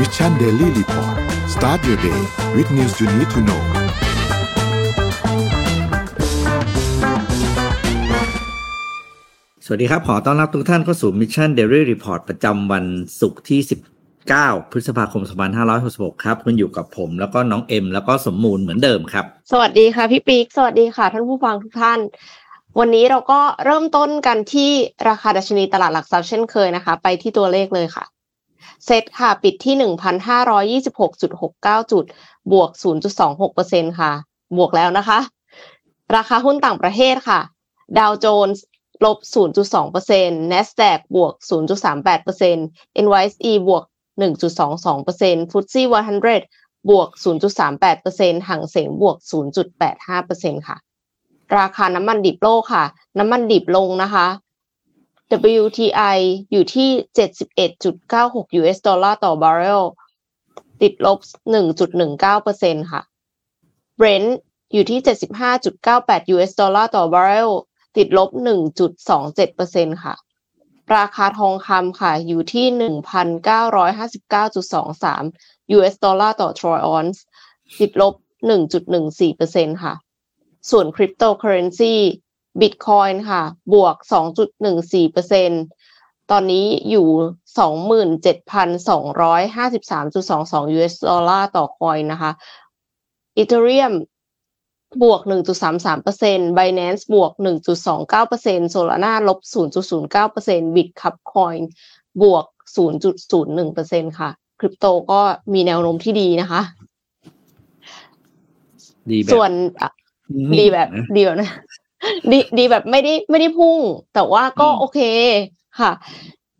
Mission Daily Report start your day with news you need to know สวัสดีครับ ขอต้อนรับทุกท่านเข้าสู่ Mission Daily Report ประจำวันศุกร์ที่19พฤษภาคม 2566 ครับ คุณอยู่กับผมแล้วก็น้องเอ็มแล้วก็สมมูลเหมือนเดิมครับ สวัสดีค่ะพี่ปิ๊ก สวัสดีค่ะ ท่านผู้ฟังทุกท่าน วันนี้เราก็เริ่มต้นกันที่ราคาดัชนีตลาดหลักทรัพย์เช่นเคยนะคะ ไปที่ตัวเลขเลยค่ะ เซตค่ะปิดที่หนึ่งพันห้าร้อยยี่สิบหกจุดหกเก้าจุด บวกศูนย์จุดสองหกเปอร์เซ็นค่ะ บวกแล้วนะคะ ราคาหุ้นต่างประเทศค่ะ ดาวโจนส์ลบศูนย์จุดสองเปอร์เซ็นต์ NASDAQ บวกศูนย์จุดสามแปดเปอร์เซ็นต์ NYSE บวกหนึ่งจุดสองสองเปอร์เซ็นต์ FTSE one hundred บวกศูนย์จุดสามแปดเปอร์เซ็นต์ฮั่งเส็งบวกศูนย์จุดแปดห้าเปอร์เซ็นต์ค่ะ ราคาน้ำมันดิบโลกค่ะ น้ำมันดิบลงนะคะ WTI อยู่ที่ 71.96 US ดอลลาร์ต่อบาร์เรล ติดลบ 1.19%ค่ะ Brent อยู่ที่ 75.98 US ดอลลาร์ต่อบาร์เรล ติดลบ 1.27%ค่ะ ราคาทองคำค่ะ อยู่ที่ 1,959.23 US ดอลลาร์ต่อทรอยออนซ์ ติดลบ 1.14%ค่ะ ส่วนคริปโตเคอร์เรนซี บิตคอยน์ค่ะ บวก 2.14%ตอนนี้อยู่ 27,253.22 US ดอลลาร์ต่อ coin นะคะ Ethereum บวก 1.33% Binance บวก 1.29% Solana ลบ 0.09% Bitkub บวก 0.01%ค่ะ คริปโตก็มีแนวโน้มที่ดีนะคะ ดีแบบส่วนอะดีแบบดีแบบนะ ดีดีแบบไม่ได้ไม่ได้พุ่ง แต่ว่าก็โอเคค่ะ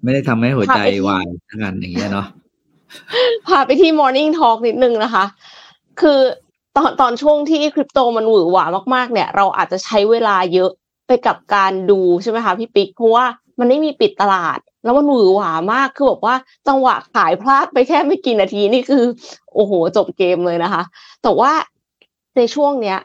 ไม่ได้ทำให้หัวใจพาไปที่วายทั้งนั้นอย่างเงี้ยเนาะพาไปที่ Morning Talk นิดนึงนะคะ คือตอนตอนช่วงที่คริปโตมันหวือหวามากๆ เนี่ย เราอาจจะใช้เวลาเยอะไปกับการดูใช่ไหมคะพี่ปิ๊กเพราะว่ามันไม่มีปิดตลาด แล้วมันหวือหวามากคือแบบว่าจังหวะขายพลาดไปแค่ไม่กี่นาทีนี่คือ โอ้โห จบเกมเลยนะคะ แต่ว่าในช่วงเนี้ย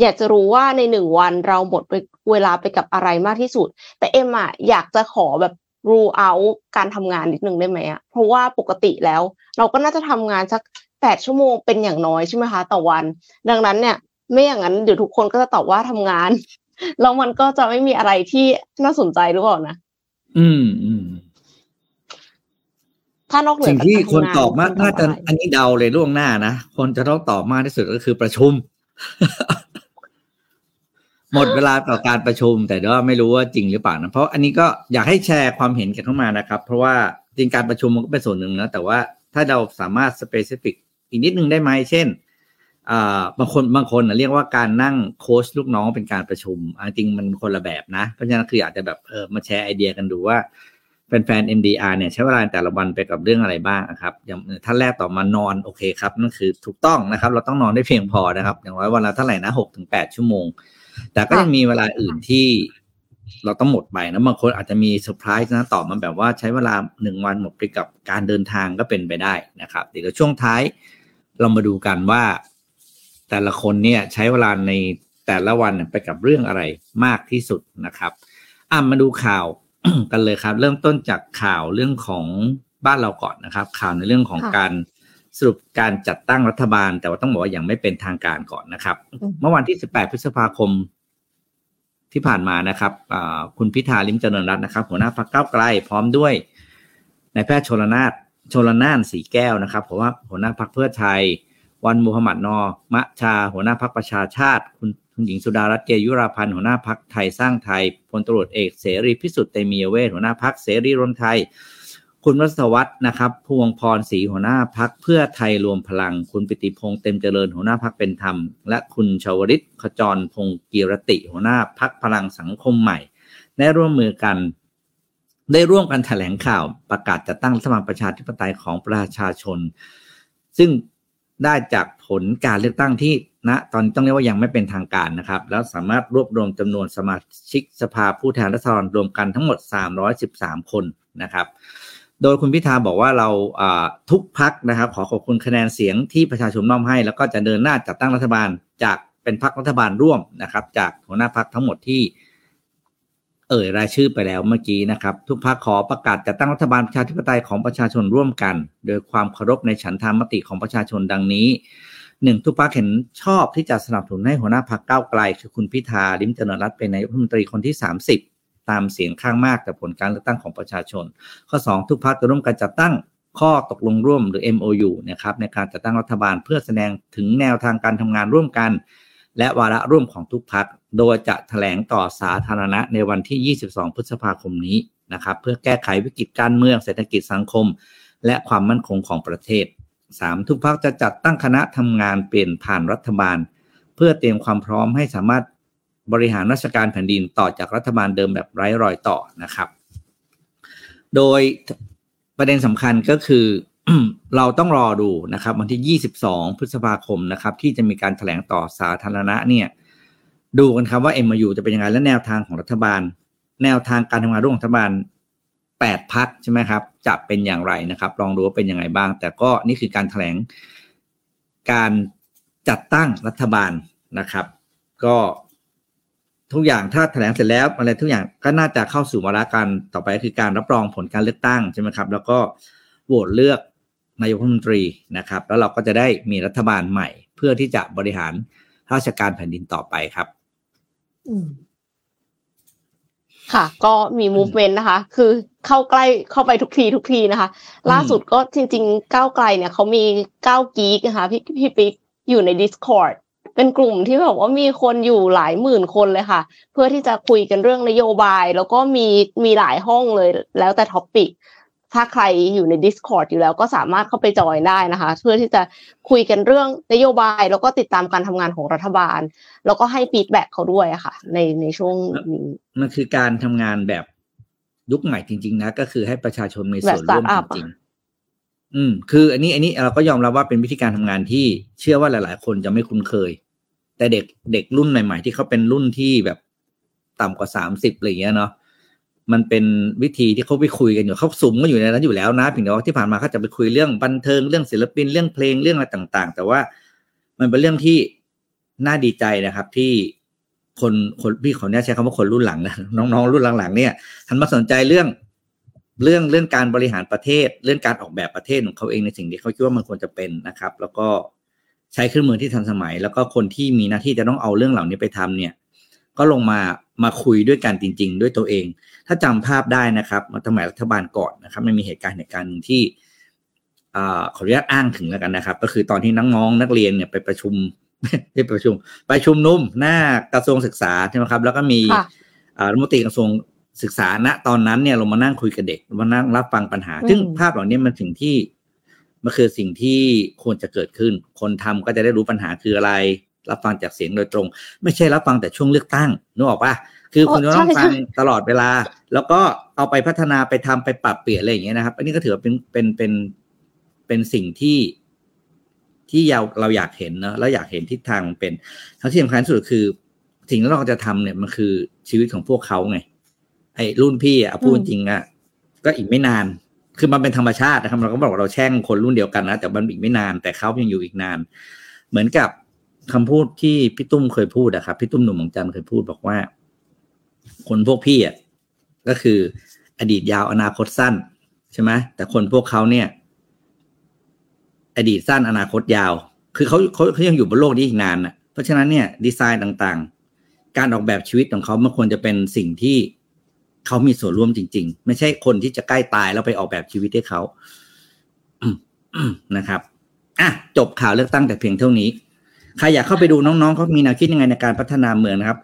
อยากจะรู้ว่าในหนึ่งวันเราหมดไปเวลาไปกับอะไรมากที่สุด แต่เอ็มอะอยากจะขอแบบ rule out การทำงานนิดนึงได้ไหมอะเพราะว่าปกติแล้ว เราก็น่าจะทำงานสักแปดชั่วโมงเป็นอย่างน้อยใช่ไหมคะต่อวัน ดังนั้นเนี่ย ไม่อย่างนั้นเดี๋ยวทุกคนก็จะตอบว่าทำงานแล้วมันก็จะไม่มีอะไรที่น่าสนใจหรือเปล่านะอืมอืมถ้านอกเหนือสิ่งจากที่การคนทำงตอบมากคุณน่าจะทำอะไรอันนี้เดาเลยล่วงหน้านะ คนจะต้องตอบมากที่สุดก็คือประชุม หมดเวลาต่อการประชุม แต่ว่าไม่รู้ว่าจริงหรือเปล่านะเพราะอันนี้ก็อยากให้แชร์ความเห็นกันเข้ามานะครับ เพราะว่าจริงการประชุมมันก็เป็นส่วนหนึ่งนะแต่ว่าถ้าเราสามารถสเปซิฟิกอีกนิดนึงได้ไหมเช่นบางคนบางคนเรียกว่าการนั่งโค้ชลูกน้องเป็นการประชุมอ่าจริงมันคนละแบบนะเพราะฉะนั้นคืออาจจะแบบเออมาแชร์ไอเดียกันดูว่าแฟนๆ MDR เนี่ยใช้เวลาแต่ละวันไปกับเรื่องอะไรบ้างครับอย่างท่านแรกตอบมานอนโอเคครับนั่นคือถูกต้องนะครับ เราต้องนอนได้เพียงพอนะครับ อย่างน้อยวันละเท่าไหร่นะหกถึงแปดชั่วโมง แต่ก็ยังมีเวลาอื่นที่เราต้องหมดไปนะบางคนอาจจะมีเซอร์ไพรส์นะตอบมาแบบว่าใช้เวลาหนึ่งวันหมดไปกับการเดินทางก็เป็นไปได้นะครับเดี๋ยวช่วงท้ายเรามาดูกันว่า แต่ละคนเนี่ยใช้เวลาในแต่ละวันเนี่ยไปกับเรื่องอะไรมากที่สุดนะครับอะมาดูข่าวกันเลยครับ เริ่มต้นจากข่าวเรื่องของบ้านเราก่อนนะครับ ข่าวในเรื่องของค่ะการ สรุปการจัดตั้งรัฐบาล แต่ว่าต้องบอกว่ายังไม่เป็นทางการก่อนนะครับอืมเมื่อวันที่ 18 พฤษภาคมที่ผ่านมานะครับอ่าคุณพิธาลิมเจริญรัตน์นะครับ หัวหน้าพรรคก้าวไกลพร้อมด้วยนายแพทย์ชลนาถชลนานสีแก้วนะครับผมว่าหัวหน้าพรรคเพื่อไทย วันมูฮัมหมัดนอมะชา หัวหน้าพรรคประชาชาติ คุณคุณหญิงสุดารัตน์เกยุราพันธ์หัวหน้าพรรคไทยสร้างไทยพลตำรวจเอกเสรีพิสุทธิ์เตมียเวทหัวหน้าพรรคเสรีรวมไทย คุณวัศวัฒน์นะครับ พวงพรศรีหัวหน้าพักเพื่อไทยรวมพลัง คุณปิติพงษ์เต็มเจริญหัวหน้าพักเป็นธรรม และคุณชาวริตขจรพงศ์กีรติหัวหน้าพักพลังสังคมใหม่ ได้ร่วมมือกัน ได้ร่วมกันแถลงข่าวประกาศจัดตั้งรัฐบาลประชาธิปไตยของประชาชน ซึ่งได้จากผลการเลือกตั้งที่ณตอนนี้ต้องเรียกว่ายังไม่เป็นทางการนะครับ แล้วสามารถรวบรวมจำนวนสมาชิกสภาผู้แทนราษฎรรวมกันทั้งหมด 313 คนนะครับ โดยคุณพิธาบอกว่าเราทุกพักนะครับ ขอขอบคุณคะแนนเสียงที่ประชาชนมอบให้ แล้วก็จะเดินหน้าจัดตั้งรัฐบาลจากเป็นพักรัฐบาลร่วมนะครับ จากหัวหน้าพักทั้งหมดที่ เอ่ยรายชื่อไปแล้วเมื่อกี้นะครับ ทุกพรรคขอประกาศจัดตั้งรัฐบาลประชาธิปไตยของประชาชนร่วมกัน โดยความเคารพในฉันทามติของประชาชนดังนี้หนึ่งทุกพรรคเห็นชอบที่จะสนับสนุนให้หัวหน้าพรรคก้าไกล คือคุณพิธาลิมเจริญรัตน์เป็นนายกรัฐมนตรีคนที่ 30 ตามเสียงข้างมากจากผลการเลือกตั้งของประชาชน ข้อ 2 ทุกพรรคจะร่วมกันจัดตั้งข้อตกลงร่วมหรือ MOU นะครับในการจัดตั้งรัฐบาลเพื่อแสดงถึงแนวทางการทำงานร่วมกัน และวาระร่วมของทุกพรรคโดยจะถแถลงต่อสาธารณะในวันที่ 22 พฤษภาคมนี้นะครับเพื่อแก้ไขวิกฤตการเมืองเศรษฐกิจสังคม และความมั่นคงของประเทศ 3. ทุกพรรคจะจัดตั้งคณะทำงานเปลี่ยนผ่านรัฐบาล เพื่อเตรียมความพร้อมให้สามารถ บริหารราชการแผ่นดินต่อจากรัฐบาลเดิมแบบไร้รอยต่อนะครับ โดยประเด็นสำคัญก็คือเราต้องรอดูนะครับวันที่ 22 พฤษภาคมนะครับ ที่จะมีการถแถลงต่อสาธารณะเนี่ย ดูกันครับว่า MOU จะเป็นยังไงและแนวทางของรัฐบาล แนวทางการทำงานร่วมรัฐบาล 8 พักใช่ไหมครับ จะเป็นอย่างไรนะครับ ลองดูว่าเป็นยังไงบ้าง แต่ก็นี่คือการถแถลงการจัดตั้งรัฐบาลนะครับ ก็ ทุกอย่างถ้าแถลงเสร็จแล้วอะไรทุกอย่างก็น่าจะเข้าสู่วาระการต่อไปคือการรับรองผลการเลือกตั้งใช่ไหมครับ แล้วก็โหวตเลือกนายกรัฐมนตรีนะครับ แล้วเราก็จะได้มีรัฐบาลใหม่ เพื่อที่จะบริหารราชการแผ่นดินต่อไปครับอืมค่ะ ก็มี movement นะคะ คือเข้าใกล้เข้าไปทุกทีทุกทีนะคะ ล่าสุดก็จริง ๆ ก้าวไกลเนี่ยเขามีก้าวกีกนะคะพี่พี่ปิ๊กอยู่ใน Discord เป็นกลุ่มที่แบบว่ามีคนอยู่หลายหมื่นคนเลยค่ะ เพื่อที่จะคุยกันเรื่องนโยบาย แล้วก็มีมีหลายห้องเลยแล้วแต่ topic ถ้าใครอยู่ใน Discord อยู่แล้วก็สามารถเข้าไปจอยได้นะคะ เพื่อที่จะคุยกันเรื่องนโยบาย แล้วก็ติดตามการทำงานของรัฐบาล แล้วก็ให้ feedback เขาด้วยอะค่ะ ในในช่วงนี้มันคือการทำงานแบบยุคใหม่จริง ๆ นะ ก็คือให้ประชาชนมีส่วนร่วมแบบ startup จริงๆอืม คือ อันนี้อันนี้เราก็ยอมรับว่าเป็นวิธีการทำงานที่เชื่อว่าหลาย ๆ คนจะไม่คุ้นเคย แต่เด็กเด็กรุ่นใหม่ ๆ ที่เขาเป็นรุ่นที่แบบต่ำกว่าสามสิบอะไรอย่างเงี้ยเนาะมันเป็นวิธีที่เขาไปคุยกันอยู่เขาสุมกันอยู่ในนั้นอยู่แล้วนะเพียงแต่ว่าที่ผ่านมาเขาจะไปคุยเรื่องบันเทิงเรื่องศิลปินเรื่องเพลงเรื่องอะไรต่าง ๆ แต่ว่ามันเป็นเรื่องที่น่าดีใจนะครับที่คนคนพี่ขออนุญาตใช้คำว่าคนรุ่นหลังนะน้องๆรุ่นหลังๆเนี่ยหันมาสนใจเรื่องเรื่องเรื่องการบริหารประเทศ เรื่องการออกแบบประเทศของเขาเองในสิ่งที่เขาคิดว่ามันควรจะเป็นนะครับ แล้วก็ ใช้เครื่องมือที่ทันสมัย แล้วก็คนที่มีหน้าที่จะต้องเอาเรื่องเหล่านี้ไปทำเนี่ย ก็ลงมามาคุยด้วยกันจริง ๆ ด้วยตัวเอง ถ้าจำภาพได้นะครับมาสมัยรัฐบาลก่อนนะครับมันมีเหตุการณ์เหตุการณ์หนึ่งที่อ่าขออนุญาตอ้างถึงแล้วกันนะครับ ก็คือตอนที่น้องๆนักเรียนเนี่ยไปประชุมไม่ประชุม ไปชุมนุมหน้ากระทรวงศึกษาใช่ไหมครับ แล้วก็มีค่ะอ่ารัฐมนตรีกระทรวงศึกษาณตอนนั้นเนี่ยลงมานั่งคุยกับเด็กมานั่งรับฟังปัญหา ซึ่งภาพเหล่านี้มันสิ่งที่ มันคือสิ่งที่ควรจะเกิดขึ้น คนทำก็จะได้รู้ปัญหาคืออะไร รับฟังจากเสียงโดยตรง ไม่ใช่รับฟังแต่ช่วงเลือกตั้งนึกออกปะคือคุณจะต้องฟังตลอดเวลา แล้วก็เอาไปพัฒนาไปทำไปปรับเปลี่ยนอะไรอย่างเงี้ยนะครับ อันนี้ก็ถือว่าเป็นเป็นเป็นเป็นสิ่งที่ที่เราเราอยากเห็นเนอะแล้วอยากเห็นทิศทางมันเป็นทั้งที่สำคัญที่สุดคือ สิ่งที่เราจะทำเนี่ยมันคือชีวิตของพวกเขาไงไอ้รุ่นพี่อะพูดจริงอะก็อีกไม่นาน คือมันเป็นธรรมชาตินะครับเราก็บอกว่าเราแช่งคนรุ่นเดียวกันนะแต่มันอีกไม่นาน แต่เขายังอยู่อีกนาน เหมือนกับคำพูดที่พี่ตุ้มเคยพูดอะครับพี่ตุ้มหนุ่มของจันเคยพูดบอกว่า คนพวกพี่อะก็คืออดีตยาวอนาคตสั้นใช่ไหมแต่คนพวกเขาเนี่ย อดีตสั้นอนาคตยาว คือเขาเขาเขายังอยู่บนโลกนี้อีกนานนะเพราะฉะนั้นเนี่ย ดีไซน์ต่างๆ การออกแบบชีวิตของเขามันควรจะเป็นสิ่งที่ เขามีส่วนร่วมจริง ๆ ไม่ใช่คนที่จะใกล้ตายแล้วไปออกแบบชีวิตให้เขาอืมอืมนะครับอะจบข่าวเลือกตั้งแต่เพียงเท่านี้ใครอยากเข้าไปดูน้องๆเขามีแนวคิดยังไงในการพัฒนาเมืองนะครับ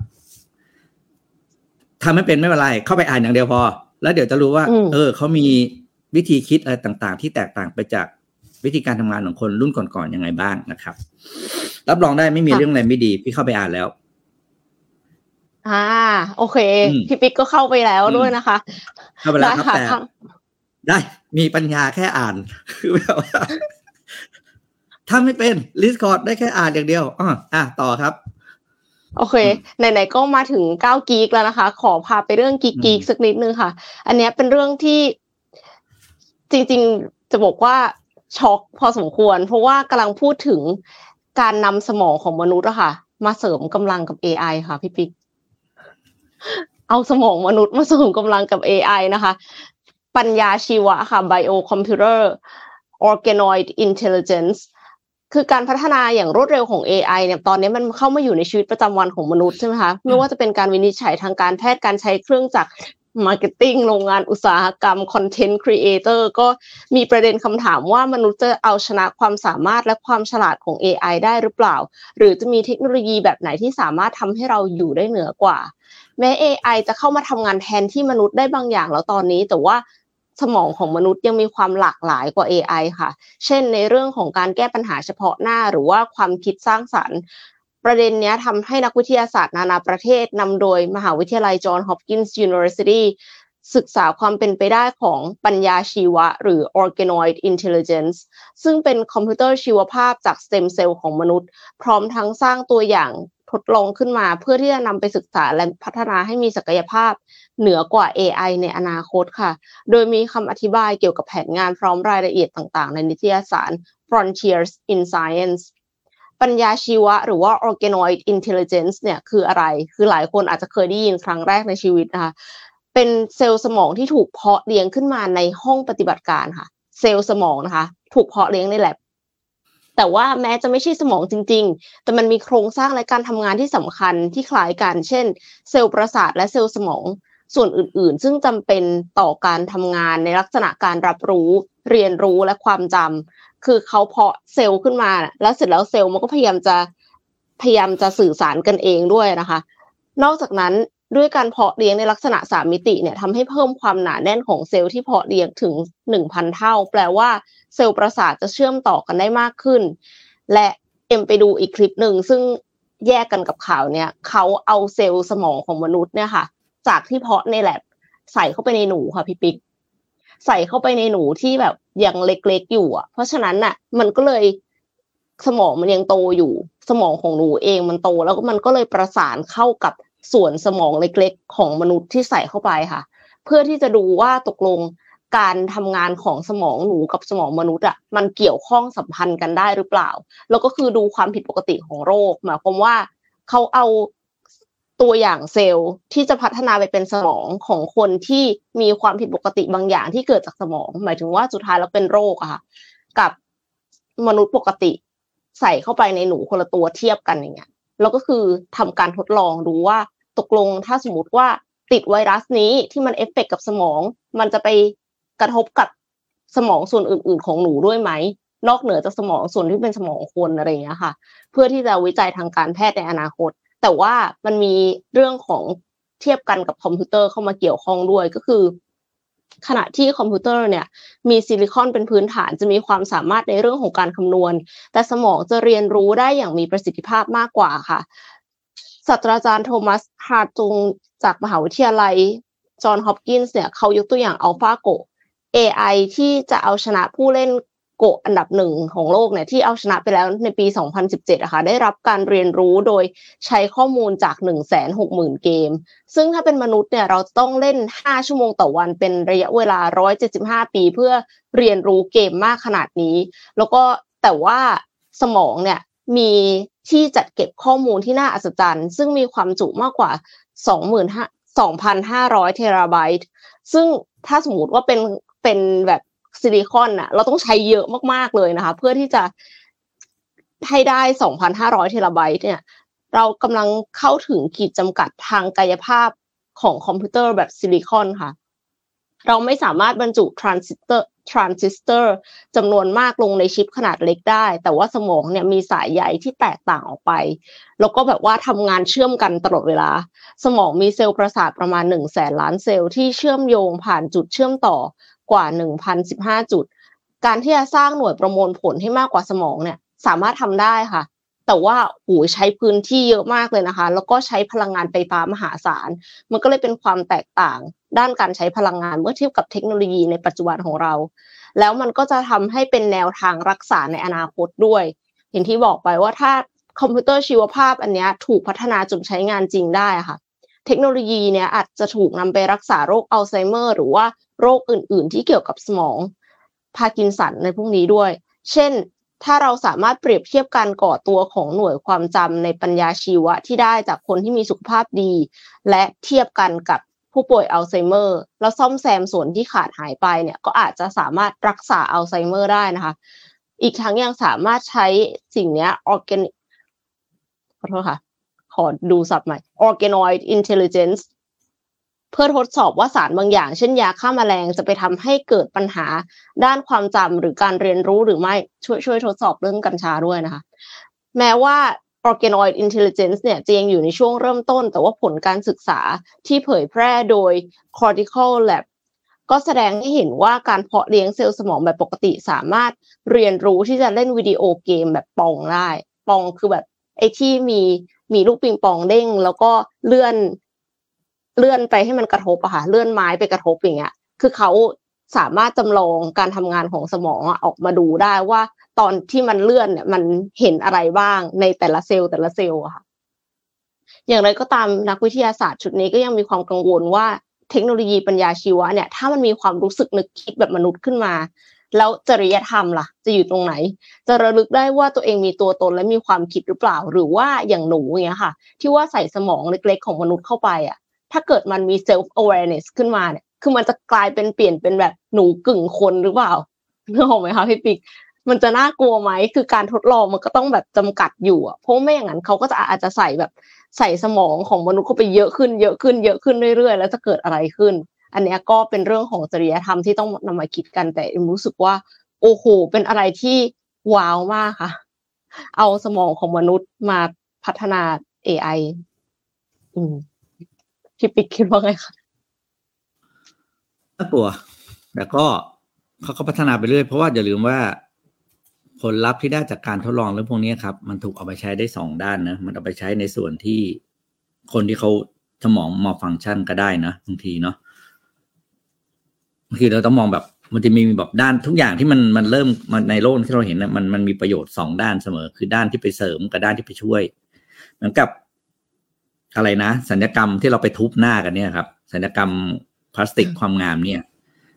ทำไม่เป็นไม่เป็นไร เข้าไปอ่านอย่างเดียวพอ แล้วเดี๋ยวจะรู้ว่าอืมเออเขามีวิธีคิดอะไรต่าง ๆ ที่แตกต่างไปจากวิธีการทำงานของคนรุ่นก่อนๆยังไงบ้างนะครับ รับรองได้ไม่มีค่ะเรื่องอะไรไม่ดี พี่เข้าไปอ่านแล้ว อ่า โอเคอืมพี่ปิ๊กก็เข้าไปแล้วอืมด้วยนะคะ เข้าไปแล้วครับได้ค่ะแต่ทางได้มีปัญญาแค่อ่านคือแบบว่าถ้าไม่เป็นลิสคอร์ดได้แค่อ่านอย่างเดียวอะอะต่อครับ โอเค ไหนๆก็มาถึงก้าวกีกแล้วนะคะ ขอพาไปเรื่องกีกกีกอืมสักนิดนึงค่ะ อันเนี้ยเป็นเรื่องที่จริงๆจะบอกว่าช็อกพอสมควร เพราะว่ากำลังพูดถึงการนำสมองของมนุษย์อะค่ะ มาเสริมกำลังกับ AI ค่ะพี่ปิ๊ก เอาสมองมนุษย์มาเสริมกำลังกับ AI นะคะ ปัญญาชีวะค่ะ biocomputer organoid intelligence คือการพัฒนาอย่างรวดเร็วของ AI เนี่ยตอนนี้มันเข้ามาอยู่ในชีวิตประจำวันของมนุษย์ใช่ไหมคะไม่ว่าจะเป็นการวินิจฉัยทางการแพทย์การใช้เครื่องจักร marketing โรงงานอุตสาหกรรม content creator ก็มีประเด็นคำถามว่ามนุษย์จะเอาชนะความสามารถและความฉลาดของ AI ได้หรือเปล่า หรือจะมีเทคโนโลยีแบบไหนที่สามารถทำให้เราอยู่ได้เหนือกว่า แม้ AI จะเข้ามาทำงานแทนที่มนุษย์ได้บางอย่างแล้วตอนนี้ แต่ว่าสมองของมนุษย์ยังมีความหลากหลายกว่า AI ค่ะ เช่น ในเรื่องของการแก้ปัญหาเฉพาะหน้า หรือว่าความคิดสร้างสรรค์ ประเด็นนี้ทำให้นักวิทยาศาสตร์นานาประเทศนำโดยมหาวิทยาลัย Johns Hopkins Universityศึกษาความเป็นไปได้ของปัญญาชีวะ หรือ organoid intelligence ซึ่งเป็นคอมพิวเตอร์ชีวภาพจากสเต็มเซลล์ของมนุษย์ พร้อมทั้งสร้างตัวอย่าง ทดลองขึ้นมา เพื่อที่จะนำไปศึกษาและพัฒนาให้มีศักยภาพเหนือกว่า AI ในอนาคตค่ะ โดยมีคำอธิบายเกี่ยวกับแผนงานพร้อมรายละเอียดต่างๆ ในนิตยสาร Frontiers in Science ปัญญาชีวะหรือว่า organoid intelligence เนี่ยคืออะไร คือหลายคนอาจจะเคยได้ยินครั้งแรกในชีวิตนะคะ เป็นเซลล์สมองที่ถูกเพาะเลี้ยงขึ้นมาในห้องปฏิบัติการค่ะ เซลล์สมองนะคะ ถูกเพาะเลี้ยงในแล็บ แต่ว่าแม้จะไม่ใช่สมองจริง ๆ แต่มันมีโครงสร้างและการทำงานที่สำคัญที่คล้ายกัน เช่น เซลล์ประสาทและเซลล์สมองส่วนอื่นๆ ซึ่งจำเป็นต่อการทำงานในลักษณะการรับรู้ เรียนรู้และความจำคือเขาเพาะเซลล์ขึ้นมา แล้วเสร็จแล้วเซลล์มันก็พยายามจะพยายามจะสื่อสารกันเองด้วยนะคะ นอกจากนั้น ด้วยการเพาะเลี้ยงในลักษณะสามมิติเนี่ยทำให้เพิ่มความหนาแน่นของเซลล์ที่เพาะเลี้ยงถึงหนึ่งพันเท่า แปลว่าเซลล์ประสาทจะเชื่อมต่อกันได้มากขึ้น และเอ็มไปดูอีกคลิปหนึ่งซึ่งแยกกันกับข่าวเนี่ยเขาเอาเซลล์สมองของมนุษย์เนี่ยค่ะ จากที่เพาะในแลบใส่เข้าไปในหนูค่ะพี่ปิ๊กใส่เข้าไปในหนูที่แบบยังเล็กๆอยู่อะ เพราะฉะนั้นน่ะ มันก็เลยสมองมันยังโตอยู่ สมองของหนูเองมันโต แล้วก็มันก็เลยประสานเข้ากับ ส่วนสมองเล็กๆ ของมนุษย์ที่ใส่เข้าไปค่ะ เพื่อที่จะดูว่าตกลงการทำงานของสมองหนูกับสมองมนุษย์อะมันเกี่ยวข้องสัมพันธ์กันได้หรือเปล่า แล้วก็คือดูความผิดปกติของโรคหมายความว่าเขาเอาตัวอย่างเซลล์ที่จะพัฒนาไปเป็นสมองของคนที่มีความผิดปกติบางอย่างที่เกิดจากสมอง หมายถึงว่าสุดท้ายแล้วเป็นโรคอะค่ะกับมนุษย์ปกติใส่เข้าไปในหนูคนละตัวเทียบกันอย่างเงี้ย แล้วก็คือทำการทดลองดูว่าตกลงถ้าสมมติว่าติดไวรัสนี้ที่มันเอฟเฟกกับสมอง มันจะไปกระทบกับสมองส่วนอื่น ๆ ของหนูด้วยไหมนอกเหนือจากสมองส่วนที่เป็นสมองคนอะไรอย่างเงี้ยค่ะ เพื่อที่จะวิจัยทางการแพทย์ในอนาคต แต่ว่ามันมีเรื่องของเทียบกันกับคอมพิวเตอร์เข้ามาเกี่ยวข้องด้วยก็คือ ขณะที่คอมพิวเตอร์เนี่ยมีซิลิคอนเป็นพื้นฐานจะมีความสามารถในเรื่องของการคำนวณ แต่สมองจะเรียนรู้ได้อย่างมีประสิทธิภาพมากกว่าค่ะศาสตราจารย์โทมัสฮาร์ตุงจากมหาวิทยาลัยจอห์นฮอปกินส์เนี่ยเขายกตัวอย่าง AlphaGo AI ที่จะเอาชนะผู้เล่น Go อันดับหนึ่งของโลกเนี่ยที่เอาชนะไปแล้วในปี 2017อะค่ะได้รับการเรียนรู้โดยใช้ข้อมูลจาก 160,000 เกม ซึ่งถ้าเป็นมนุษย์เนี่ยเราต้องเล่น 5 ชั่วโมงต่อวันเป็นระยะเวลา 175 ปีเพื่อเรียนรู้เกมมากขนาดนี้ แล้วก็แต่ว่าสมองเนี่ยมีที่จัดเก็บข้อมูลที่น่าอัศจรรย์ ซึ่งมีความจุมากกว่า 25,500 เทราไบต์ ซึ่งถ้าสมมติว่าเป็นเป็นแบบ ซิลิคอนอะเราต้องใช้เยอะมากๆเลยนะคะ เพื่อที่จะให้ได้ 2,500 เทราไบต์เนี่ย เรากำลังเข้าถึงขีดจำกัดทางกายภาพของคอมพิวเตอร์แบบซิลิคอนค่ะ เราไม่สามารถบรรจุทรานซิสเตอร์ทรานซิสเตอร์จำนวนมากลงในชิปขนาดเล็กได้ แต่ว่าสมองเนี่ยมีสายใยที่แตกต่างออกไป แล้วก็แบบว่าทำงานเชื่อมกันตลอดเวลา สมองมีเซลล์ประสาทประมาณหนึ่งแสนล้านเซลล์ที่เชื่อมโยงผ่านจุดเชื่อมต่อ กว่า 1,015 จุด การที่จะสร้างหน่วยประมวลผลให้มากกว่าสมองเนี่ยสามารถทำได้ค่ะ แต่ว่าหูใช้พื้นที่เยอะมากเลยนะคะ แล้วก็ใช้พลังงานไฟฟ้ามหาศาล มันก็เลยเป็นความแตกต่าง ด้านการใช้พลังงานเมื่อเทียบกับเทคโนโลยีในปัจจุบันของเรา แล้วมันก็จะทำให้เป็นแนวทางรักษาในอนาคตด้วย อย่างที่บอกไปว่าถ้าคอมพิวเตอร์ชีวภาพอันนี้ถูกพัฒนาจนใช้งานจริงได้ค่ะ เทคโนโลยีเนี่ยอาจจะถูกนำไปรักษาโรคอัลไซเมอร์หรือว่าโรคอื่น ๆ ที่เกี่ยวกับสมองพาร์กินสันในพวกนี้ด้วย เช่น ถ้าเราสามารถเปรียบเทียบการก่อตัวของหน่วยความจำในปัญญาชีวะที่ได้จากคนที่มีสุขภาพดี และเทียบกันกับผู้ป่วยอัลไซเมอร์แล้วซ่อมแซมส่วนที่ขาดหายไปเนี่ยก็อาจจะสามารถรักษาอัลไซเมอร์ได้นะคะ อีกทั้งยังสามารถใช้สิ่งนี้ออร์แกนิขอโทษค่ะ อดูสับใหม่ organoid intelligence เพื่อทดสอบว่าสารบางอย่าง เช่นยาฆ่ามาแมลงจะไปทำให้เกิดปัญหาด้านความจำหรือการเรียนรู้หรือไม่ช่วยช่วยทดสอบเรื่องกัญชาด้วยนะคะ แม้ว่า organoid intelligence เนี่ยจะยังอยู่ในช่วงเริ่มต้น แต่ว่าผลการศึกษาที่เผยแพร่โดย cortical lab ก็แสดงให้เห็นว่าการเพาะเลี้ยงเซลล์สมองแบบปกติสามารถเรียนรู้ที่จะเล่นวิดีโอเกมแบบปองได้ ปองคือแบบไอ้ที่มี มีลูกปิงปองเด้ง แล้วก็เลื่อน เลื่อนไปให้มันกระทบอะค่ะเลื่อนไม้ไปกระทบอย่างเงี้ย คือเขาสามารถจำลองการทำงานของสมองออกมาดูได้ว่า ตอนที่มันเลื่อนเนี่ยมันเห็นอะไรบ้างในแต่ละเซลล์แต่ละเซลล์อะค่ะ อย่างไรก็ตามนักวิทยาศาสตร์ชุดนี้ก็ยังมีความกังวลว่าเทคโนโลยีปัญญาชีวะเนี่ยถ้ามันมีความรู้สึกนึกคิดแบบมนุษย์ขึ้นมา แล้วจริยธรรมล่ะ จะอยู่ตรงไหน จะระลึกได้ว่าตัวเองมีตัวตนและมีความคิดหรือเปล่า หรือว่าอย่างหนูอย่างเงี้ยค่ะ ที่ว่าใส่สมองเล็กๆของมนุษย์เข้าไปอะ ถ้าเกิดมันมี self awareness ขึ้นมาเนี่ย คือมันจะกลายเป็นเปลี่ยนเป็นแบบหนูกึ่งคนหรือเปล่านึกออกไหมคะพี่ปิ๊กมันจะน่ากลัวไหม คือการทดลองมันก็ต้องแบบจำกัดอยู่อะ เพราะไม่อย่างนั้นเขาก็จะอาจจะใส่แบบใส่สมองของมนุษย์เข้าไปเยอะขึ้นเยอะขึ้นเยอะขึ้นเรื่อยๆ แล้วจะเกิดอะไรขึ้น อันนี้ก็เป็นเรื่องของจริยธรรมที่ต้องนำมาคิดกันแต่รู้สึกว่า โอ้โห เป็นอะไรที่ว้าวมากค่ะ เอาสมองของมนุษย์มาพัฒนา AI อืมพี่ปิ๊กคิดว่าไงคะน่ากลัว แต่ก็เขาก็พัฒนาไปเรื่อยเพราะว่าอย่าลืมว่า ผลลัพธ์ที่ได้จากการทดลองเรื่องพวกนี้ครับ มันถูกเอาไปใช้ได้สองด้านนะมันเอาไปใช้ในส่วนที่คนที่เขาสมองมอฟังก์ชันก็ได้นะบางทีเนาะ บางทีเราต้องมองแบบมันจะมีแบบด้านทุกอย่างที่มันมันเริ่มมันในโลกที่เราเห็นนะมันมันมีประโยชน์สองด้านเสมอ คือด้านที่ไปเสริมกับด้านที่ไปช่วย เหมือนกับอะไรนะสัญญกรรมที่เราไปทุบหน้ากันเนี่ยครับ สัญญกรรมพลาสติกความงามเนี่ย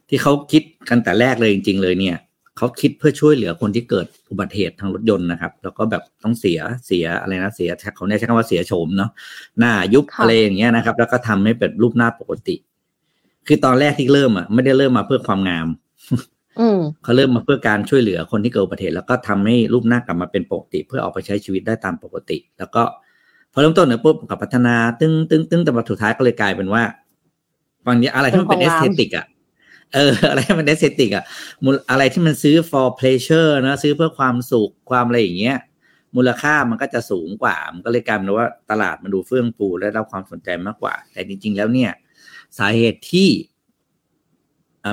ที่เขาคิดกันแต่แรกเลยจริง ๆ เลยเนี่ยเขาคิดเพื่อช่วยเหลือคนที่เกิดอุบัติเหตุทางรถยนต์นะครับ แล้วก็แบบต้องเสียเสียอะไรนะเสียเขาเนี่ยใช้คำว่าเสียโฉมเนาะหน้ายุบอะไรอย่างเงี้ยนะครับ แล้วก็ทำให้เป็นรูปหน้าปกติ คือตอนแรกที่เริ่มอะไม่ได้เริ่มมาเพื่อความงามเขาเริ่มมาเพื่อการช่วยเหลือคนที่เกิดอุบัติเหตุแล้วก็ทำให้รูปหน้ากลับมาเป็นปกติ เพื่อออกไปใช้ชีวิตได้ตามปกติ แล้วก็พอเริ่มต้นเนี่ยปุ๊บกับพัฒนาตึ้งตึ้งตึ้งแต่มาสุดท้ายก็เลยกลายเป็นว่าบางทีอะไรที่มันเป็น aesthetic อะเอออะไรที่มัน aesthetic อะมูลอะไรที่มันซื้อ for pleasure นะซื้อเพื่อความสุขความอะไรอย่างเงี้ย มูลค่ามันก็จะสูงกว่า มันก็เลยกลายเป็นว่าตลาดมันดูเฟื่องฟูและรับความสนใจมากกว่า แต่จริง ๆ แล้วเนี่ย สาเหตุที่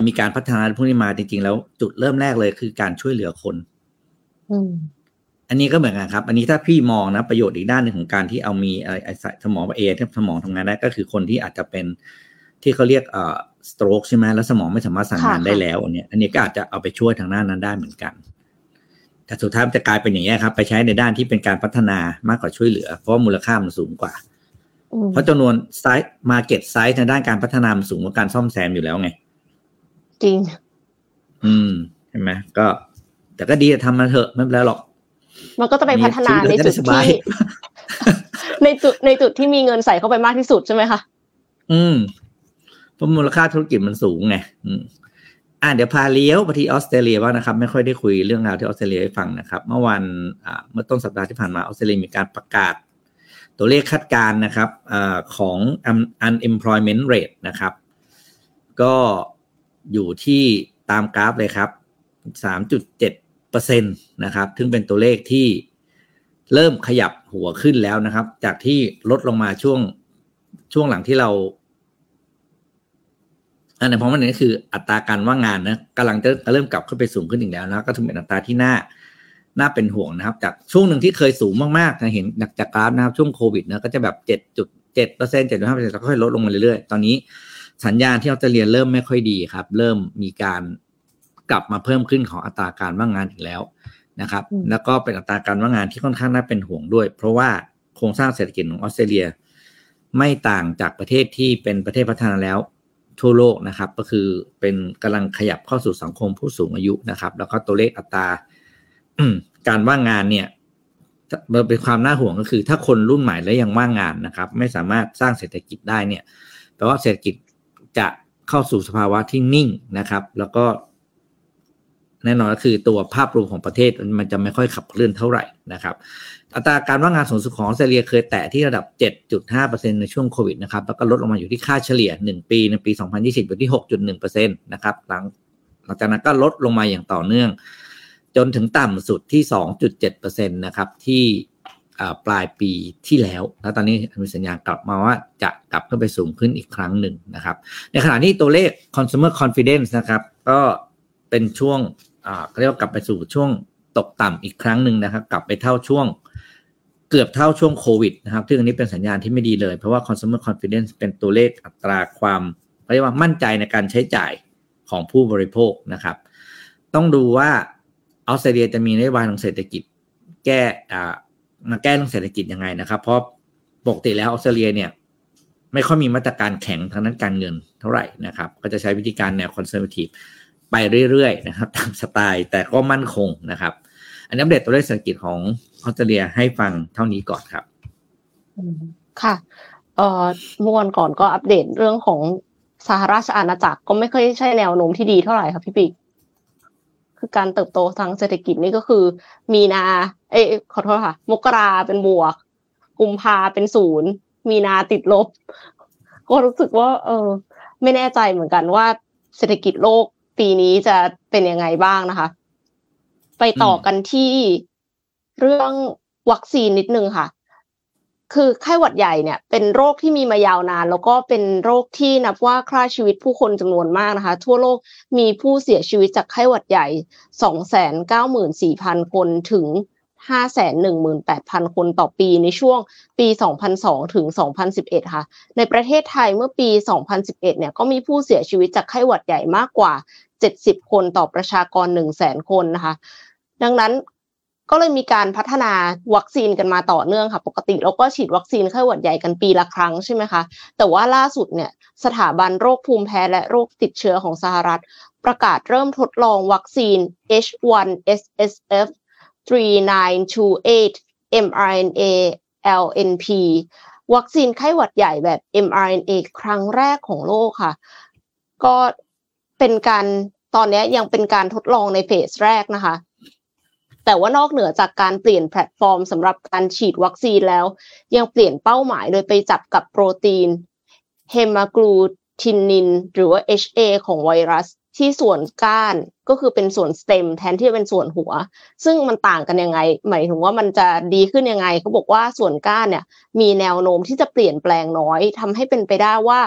มีการพัฒนาพวกนี้มาจริง ๆ แล้วจุดเริ่มแรกเลยคือการช่วยเหลือคนอันนี้ก็เหมือนกันครับ อันนี้ถ้าพี่มองนะประโยชน์อีกด้านหนึ่งของการที่เอามีอะไรสมองเอที่สมองทำงานได้ก็คือคนที่อาจจะเป็นที่เขาเรียกเอ่อสโตรกใช่ไหมแล้วสมองไม่สามารถสั่งงานได้แล้วอันนี้อันนี้ก็อาจจะเอาไปช่วยทางด้านนั้นได้เหมือนกัน แต่สุดท้ายจะกลายเป็นอย่างนี้ครับ ไปใช้ในด้านที่เป็นการพัฒนามากกว่าช่วยเหลือ เพราะมูลค่ามันสูงกว่า เพราะจำนวน size market size ในด้านการพัฒนามันสูงกว่าการซ่อมแซมอยู่แล้วไง จริง อืมใช่ไหมก็ แต่ก็ดีทำมาเถอะไม่เป็นไรหรอก มันก็จะไปพัฒนาในจุดที่ในจุดในจุดที่มีเงินใส่เข้าไปมากที่สุดใช่ไหมคะ อืมเพราะมูลค่าธุรกิจมันสูงไงอืมอ่าเดี๋ยวพาเลี้ยวไปที่ออสเตรเลียบ้างนะครับ ไม่ค่อยได้คุยเรื่องราวที่ออสเตรเลียให้ฟังนะครับ เมื่อวันอ่าเมื่อต้นสัปดาห์ที่ผ่านมาออสเตรเลียมีการประกาศ ตัวเลขคาดการณ์นะครับอของ unemployment rate นะครับ ก็อยู่ที่ตามกราฟเลยครับสามจุดเปอร์เซ็นตนะครับ ซึ่งเป็นตัวเลขที่เริ่มขยับหัวขึ้นแล้วนะครับ จากที่ลดลงมาช่วงช่วงหลังที่เรา อันนี้เพราะมันนี่คืออัตราการว่างงานนะกำลังจะเริ่มกลับขึ้นไปสูงขึ้นอีกแล้วนะก็ถือเป็นอัตราที่น่า น่าเป็นห่วงนะครับ จากช่วงหนึ่งที่เคยสูงมากๆนะเห็นจากกราฟนะครับช่วงโควิดนะก็จะแบบเจ็ดจุดเจ็ดเปอร์เซ็นต์เจ็ดจุดห้าเปอร์เซ็นต์แล้วค่อยลดลงมาเรื่อยๆ ตอนนี้สัญญาณที่เราจะเรียนเริ่มไม่ค่อยดีครับ เริ่มมีการกลับมาเพิ่มขึ้นของอัตราการว่างงานอีกแล้วนะครับ แล้วก็เป็นอัตราการว่างงานที่ค่อนข้างน่าเป็นห่วงด้วย เพราะว่าโครงสร้างเศรษฐกิจของออสเตรเลีย ไม่ต่างจากประเทศที่เป็นประเทศพัฒนาแล้วทั่วโลกนะครับ ก็คือเป็นกำลังขยับเข้าสู่สังคมผู้สูงอายุนะครับ แล้วก็ตัวเลขอัตรา การว่างงานเนี่ยมันเป็นความน่าห่วงก็คือ ถ้าคนรุ่นใหม่แล้วยังว่างงานนะครับ ไม่สามารถสร้างเศรษฐกิจได้เนี่ยแปลว่าเศรษฐกิจจะเข้าสู่สภาวะที่นิ่งนะครับ แล้วก็แน่นอนก็คือตัวภาพรวมของประเทศมันจะไม่ค่อยขับเคลื่อนเท่าไหร่นะครับ อัตราการว่างงานสูงสุดของออสเตรเลียเคยแตะที่ระดับ 7.5%ในช่วงโควิดนะครับ แล้วก็ลดลงมาอยู่ที่ค่าเฉลี่ย 1 ปีในปี 2020 อยู่ที่ 6.1%นะครับหลังหลังจากนั้นก็ลดลงมาอย่างต่อเนื่อง จนถึงต่ำสุดที่ 2.7%นะครับที่ปลายปีที่แล้ว แล้วตอนนี้มีสัญญาณกลับมาว่าจะกลับขึ้นไปสูงขึ้นอีกครั้งหนึ่งนะครับ ในขณะนี้ตัวเลข consumer confidence นะครับก็เป็นช่วงเรียกว่ากลับไปสู่ช่วงตกต่ำอีกครั้งหนึ่งนะครับ กลับไปเท่าช่วงเกือบเท่าช่วงโควิดนะครับ ซึ่งอันนี้เป็นสัญญาณที่ไม่ดีเลย เพราะว่า consumer confidence เป็นตัวเลขอัตราความเรียกว่ามั่นใจในการใช้จ่ายของผู้บริโภคนะครับ ต้องดูว่า ออสเตรเลียจะมีนโยบายทางเศรษฐกิจ แก้มาแก้เรื่องเศรษฐกิจยังไงนะครับ เพราะปกติแล้วออสเตรเลียเนี่ยไม่ค่อยมีมาตรการแข็งทางด้านการเงินเท่าไหร่นะครับ ก็จะใช้วิธีการแนวคอนเซอร์วทีฟไปเรื่อยๆนะครับ ตามสไตล์แต่ก็มั่นคงนะครับ อันนี้อัปเดตตัวเลขเศรษฐกิจของออสเตรเลียให้ฟังเท่านี้ก่อนครับ ค่ะเอ่อเมื่อวันก่อนก็อัปเดตเรื่องของสหราชอาณาจักรก็ไม่ค่อยใช่แนวโน้มที่ดีเท่าไหร่ครับพี่ปิ๊ก คือการเติบโตทางเศรษฐกิจนี่ก็คือ มีนา เอ้ขอโทษค่ะ มกราเป็นบวก กุมภาเป็นศูนย์มีนาติดลบ ก็รู้สึกว่า เออ ไม่แน่ใจเหมือนกันว่า เศรษฐกิจโลกปีนี้จะเป็นยังไงบ้างนะคะ ไปต่อกันที่เรื่องวัคซีนนิดนึงค่ะ คือไข้หวัดใหญ่เนี่ยเป็นโรคที่มีมายาวนาน แล้วก็เป็นโรคที่นับว่าฆ่าชีวิตผู้คนจำนวนมากนะคะ ทั่วโลกมีผู้เสียชีวิตจากไข้หวัดใหญ่ 294,000 คนถึง 518,000 คนต่อปีในช่วงปี 2002 ถึง 2011 ค่ะ ในประเทศไทยเมื่อปี 2011 เนี่ยก็มีผู้เสียชีวิตจากไข้หวัดใหญ่มากกว่า 70 คนต่อประชากร 100,000 คนนะคะ ดังนั้น ก็เลยมีการพัฒนาวัคซีนกันมาต่อเนื่องค่ะ ปกติเราก็ฉีดวัคซีนไข้หวัดใหญ่กันปีละครั้งใช่ไหมคะ แต่ว่าล่าสุดเนี่ยสถาบันโรคภูมิแพ้และโรคติดเชื้อของสหรัฐ ประกาศเริ่มทดลองวัคซีน H1SSF 3928 mRNA LNP วัคซีนไข้หวัดใหญ่แบบ mRNA ครั้งแรกของโลกค่ะ ก็เป็นการตอนนี้ยังเป็นการทดลองในเฟสแรกนะคะ แต่ว่านอกเหนือจากการเปลี่ยนแพลตฟอร์มสำหรับการฉีดวัคซีนแล้ว ยังเปลี่ยนเป้าหมายโดยไปจับกับโปรตีนเฮมากลูทินิน หรือว่า HA ของไวรัสที่ส่วนก้านก็คือเป็นส่วนสเต็มแทนที่จะเป็นส่วนหัว ซึ่งมันต่างกันยังไง หมายถึงว่ามันจะดีขึ้นยังไงเขาบอกว่าส่วนก้านเนี่ย มีแนวโน้มที่จะเปลี่ยนแปลงน้อยทำให้เป็นไปได้ว่า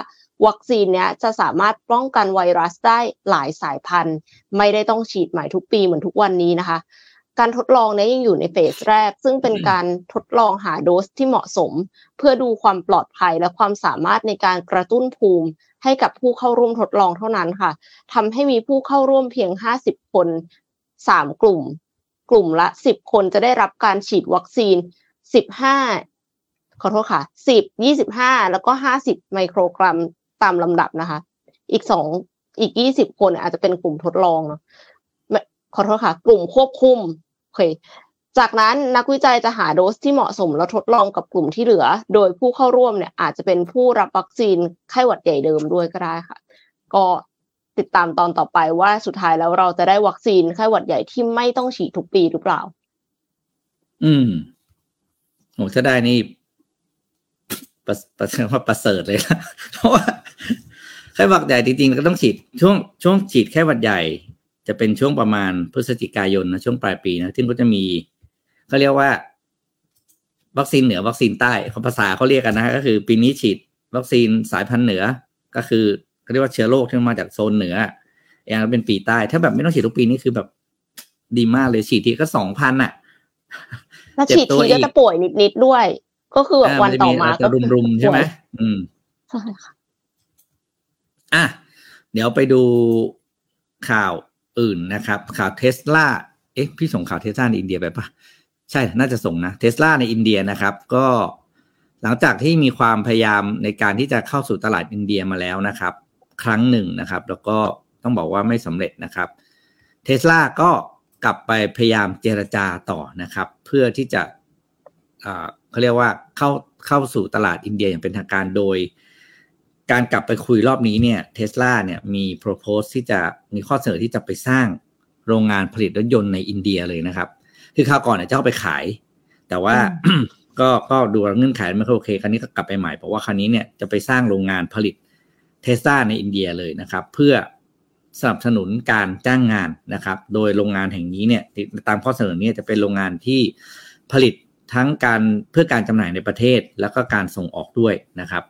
วัคซีนเนี้ยจะสามารถป้องกันไวรัสได้หลายสายพันธุ์ ไม่ได้ต้องฉีดใหม่ทุกปีเหมือนทุกวันนี้นะคะ การทดลองนี้ยังอยู่ในเฟสแรก ซึ่งเป็นการทดลองหาโดสที่เหมาะสม เพื่อดูความปลอดภัยและความสามารถในการกระตุ้นภูมิ ให้กับผู้เข้าร่วมทดลองเท่านั้นค่ะทำให้มีผู้เข้าร่วมเพียง 50 คน 3 กลุ่ม กลุ่มละ 10 คนจะได้รับการฉีดวัคซีน 15 ขอโทษค่ะ 10 25 แล้วก็ 50 ไมโครกรัมตามลำดับนะคะ อีก 2 อีก 20 คนอาจจะเป็นกลุ่มทดลองเนาะ ขอโทษค่ะ กลุ่มควบคุมโอเคจากนั้นนักวิจัยจะหาโดสที่เหมาะสมแล้วทดลองกับกลุ่มที่เหลือ โดยผู้เข้าร่วมเนี่ย อาจจะเป็นผู้รับวัคซีนไข้หวัดใหญ่เดิมด้วยก็ได้ค่ะ ก็ติดตามตอนต่อไปว่าสุดท้ายแล้วเราจะได้วัคซีนไข้หวัดใหญ่ที่ไม่ต้องฉีดทุกปีหรือเปล่า อืมโอ้ถ้าได้นี่ประประว่าประเสริฐเลยนะเพราะว่าไข้หวัดใหญ่จริงๆก็ต้องฉีดช่วงช่วงฉีดไข้หวัดใหญ่ จะเป็นช่วงประมาณพฤศจิกายนนะช่วงปลายปีนะซึ่งก็จะมีเขาเรียกว่า วัคซีนเหนือวัคซีนใต้ภาษาเขาเรียกกันนะก็คือปีนี้ฉีดวัคซีนสายพันธุ์เหนือ ก็คือเขาเรียกว่าเชื้อโรคที่มาจากโซนเหนืออย่างเป็นปีใต้ ถ้าแบบไม่ต้องฉีดทุกปีนี่คือแบบดีมากเลยฉีดทีก็สองพันอะแล้วฉีดทีก็จะป่วยนิดๆด้วย ก็คือแบบวันต่อมาก็รุมๆใช่ไหมอืมใช่ค่ะอะเดี๋ยวไปดูข่าว อื่นนะครับ ข่าวเทสลาเอ๊ะพี่ส่งข่าวเทสลาในอินเดียไปปะใช่ น่าจะส่งนะเทสลาในอินเดียนะครับ ก็หลังจากที่มีความพยายามในการที่จะเข้าสู่ตลาดอินเดียมาแล้วนะครับ ครั้งหนึ่งนะครับ แล้วก็ต้องบอกว่าไม่สำเร็จนะครับเทสลาก็กลับไปพยายามเจรจาต่อนะครับ เพื่อที่จะเขาเรียกว่าเข้าเข้าสู่ตลาดอินเดียอย่างเป็นทางการโดย การกลับไปคุยรอบนี้เนี่ยเทสลาเนี่ยมี propose ที่จะมีข้อเสนอที่จะไปสร้างโรงงานผลิตรถยนต์ในอินเดียเลยนะครับ คือคราวก่อนเนี่ยจะเข้าไปขาย แต่ว่าก็ก็ดูเงื่อนไขไม่ค่อยโอเค ครั้นี้ก็กลับไปใหม่เพราะว่าครั้นี้เนี่ยจะไปสร้างโรงงานผลิตเทสลาในอินเดียเลยนะครับ เพื่อสนับสนุนการจ้างงานนะครับ โดยโรงงานแห่งนี้เนี่ยตามข้อเสนอนี้จะเป็นโรงงานที่ผลิตทั้งการเพื่อการจำหน่ายในประเทศ แล้วก็การส่งออกด้วยนะครับ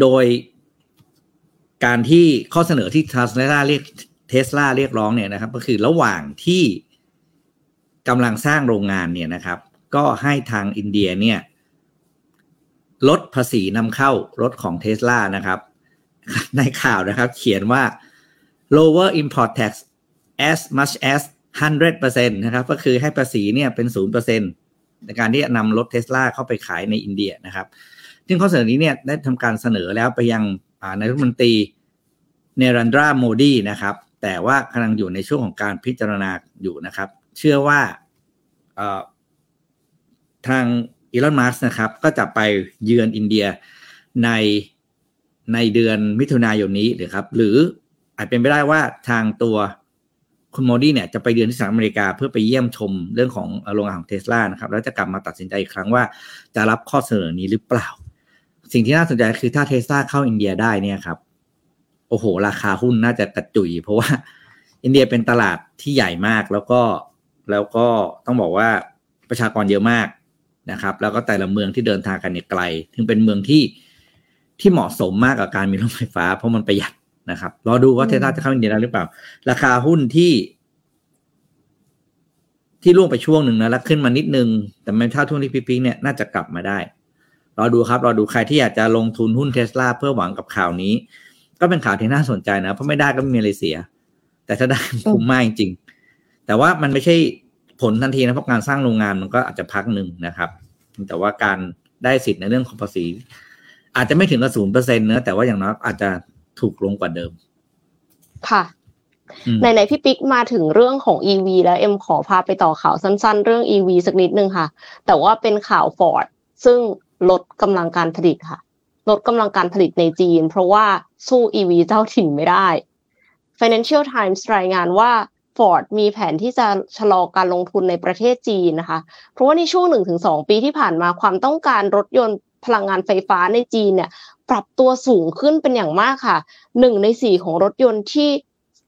โดยการที่ข้อเสนอที่เทสลาเรียกเทสลาเรียกร้องเนี่ยนะครับ ก็คือระหว่างที่กำลังสร้างโรงงานเนี่ยนะครับ ก็ให้ทางอินเดียเนี่ย ลดภาษีนำเข้ารถของเทสลานะครับ ในข่าวนะครับ เขียนว่า lower import tax as much as 100%นะครับ ก็คือให้ภาษีเนี่ยเป็น 0%ในการที่จะนำรถเทสลาเข้าไปขายในอินเดียนะครับ ซึ่งข้อเสนอนี้เนี่ยได้ทำการเสนอแล้วไปยังนายรัฐมนตรีเนรันดราโมดีนะครับ แต่ว่ากำลังอยู่ในช่วงของการพิจารณาอยู่นะครับ เชื่อว่าทางอีลอนมัสนะครับ ก็จะไปเยือนอินเดียในในเดือนมิถุนายนนี้หรือครับ หรืออาจเป็นไปได้ว่าทางตัวคุณโมดี้เนี่ยจะไปเยือนที่สหรัฐอเมริกาเพื่อไปเยี่ยมชมเรื่องของโรงงานของเทสลานะครับ แล้วจะกลับมาตัดสินใจอีกครั้งว่าจะรับข้อเสนอนี้หรือเปล่า สิ่งที่น่าสนใจคือถ้าเทสลาเข้าอินเดียได้เนี่ยครับ โอ้โห ราคาหุ้นน่าจะกระจุย เพราะว่า อินเดียเป็นตลาดที่ใหญ่มากแล้วก็แล้วก็ต้องบอกว่าประชากรเยอะมากนะครับ แล้วก็แต่ละเมืองที่เดินทางกันเนี่ยไกลถึงเป็นเมืองที่ที่เหมาะสมมากกับการมีรถไฟฟ้า เพราะมันประหยัดนะครับรอดูว่าเทสลาจะเข้าอินเดียได้หรือเปล่า ราคาหุ้นที่ ที่ล่วงไปช่วงหนึ่งนะแล้วขึ้นมานิดนึง แต่ไม่เท่าทุนที่พีๆเนี่ยน่าจะกลับมาได้ รอดูครับรอดูใครที่อยากจะลงทุนหุ้นเทสลาเพื่อหวังกับข่าวนี้ ก็เป็นข่าวที่น่าสนใจนะ เพราะไม่ได้ก็ไม่มีอะไรเสีย แต่ถ้าได้คุ้มมากจริง แต่ว่ามันไม่ใช่ผลทันทีนะเพราะการสร้างโรงงานมันก็อาจจะพักหนึ่งนะครับ แต่ว่าการได้สิทธิ์ในเรื่องของภาษี อาจจะไม่ถึงกับศูนย์เปอร์เซ็นต์เนะแต่ว่าอย่างน้อยอาจจะถูกลงกว่าเดิม ค่ะในในพี่ปิ๊กมาถึงเรื่องของ EV แล้วเอ็มขอพาไปต่อข่าวสั้น ๆ เรื่อง EV สักนิดนึงค่ะ แต่ว่าเป็นข่าวฟอร์ดซึ่ง ลดกำลังการผลิตค่ะ ลดกำลังการผลิตในจีน เพราะว่าสู้ EV เจ้าถิ่นไม่ได้ Financial Times รายงานว่า Ford มีแผนที่จะชะลอการลงทุนในประเทศจีนนะคะ เพราะว่าในช่วง 1-2 ปีที่ผ่านมาความต้องการรถยนต์พลังงานไฟฟ้าในจีนเนี่ยปรับตัวสูงขึ้นเป็นอย่างมากค่ะหนึ่งในสี่ของรถยนต์ที่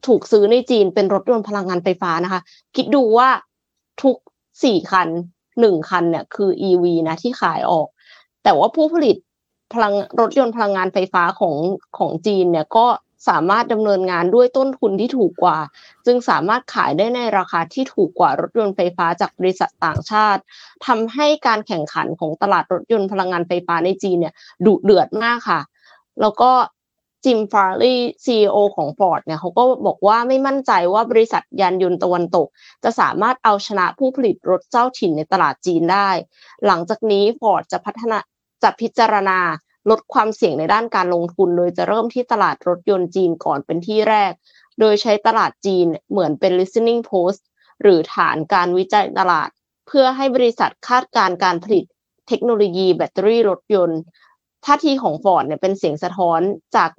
ถูกซื้อในจีนเป็นรถยนต์พลังงานไฟฟ้านะคะ คิดดูว่าทุกสี่คันหนึ่งคันเนี่ยคือ EV นะที่ขายออก แต่ว่าผู้ผลิตพลังรถยนต์พลังงานไฟฟ้าของของจีนเนี่ยก็สามารถดำเนินงานด้วยต้นทุนที่ถูกกว่า จึงสามารถขายได้ในราคาที่ถูกกว่ารถยนต์ไฟฟ้าจากบริษัทต่างชาติทำให้การแข่งขันของตลาดรถยนต์พลังงานไฟฟ้าในจีนเนี่ยดุเดือดมากค่ะ แล้วก็จิมฟาร์ลีซีอของ Ford เนี่ยเขาก็บอกว่าไม่มั่นใจว่าบริษัทยานยนต์ตะวันตก จะสามารถเอาชนะผู้ผลิตรถเจ้าถิ่นในตลาดจีนได้ หลังจากนี้ Ford จะพัฒนา จะพิจารณาลดความเสี่ยงในด้านการลงทุน โดยจะเริ่มที่ตลาดรถยนต์จีนก่อนเป็นที่แรก โดยใช้ตลาดจีนเหมือนเป็น listening post หรือฐานการวิจัยตลาด เพื่อให้บริษัทคาดการการผลิตเทคโนโลยีแบตเตอรี่รถยนต์ท่าทีของฟอร์ดเนี่ยเป็นเสียงสะท้อนจาก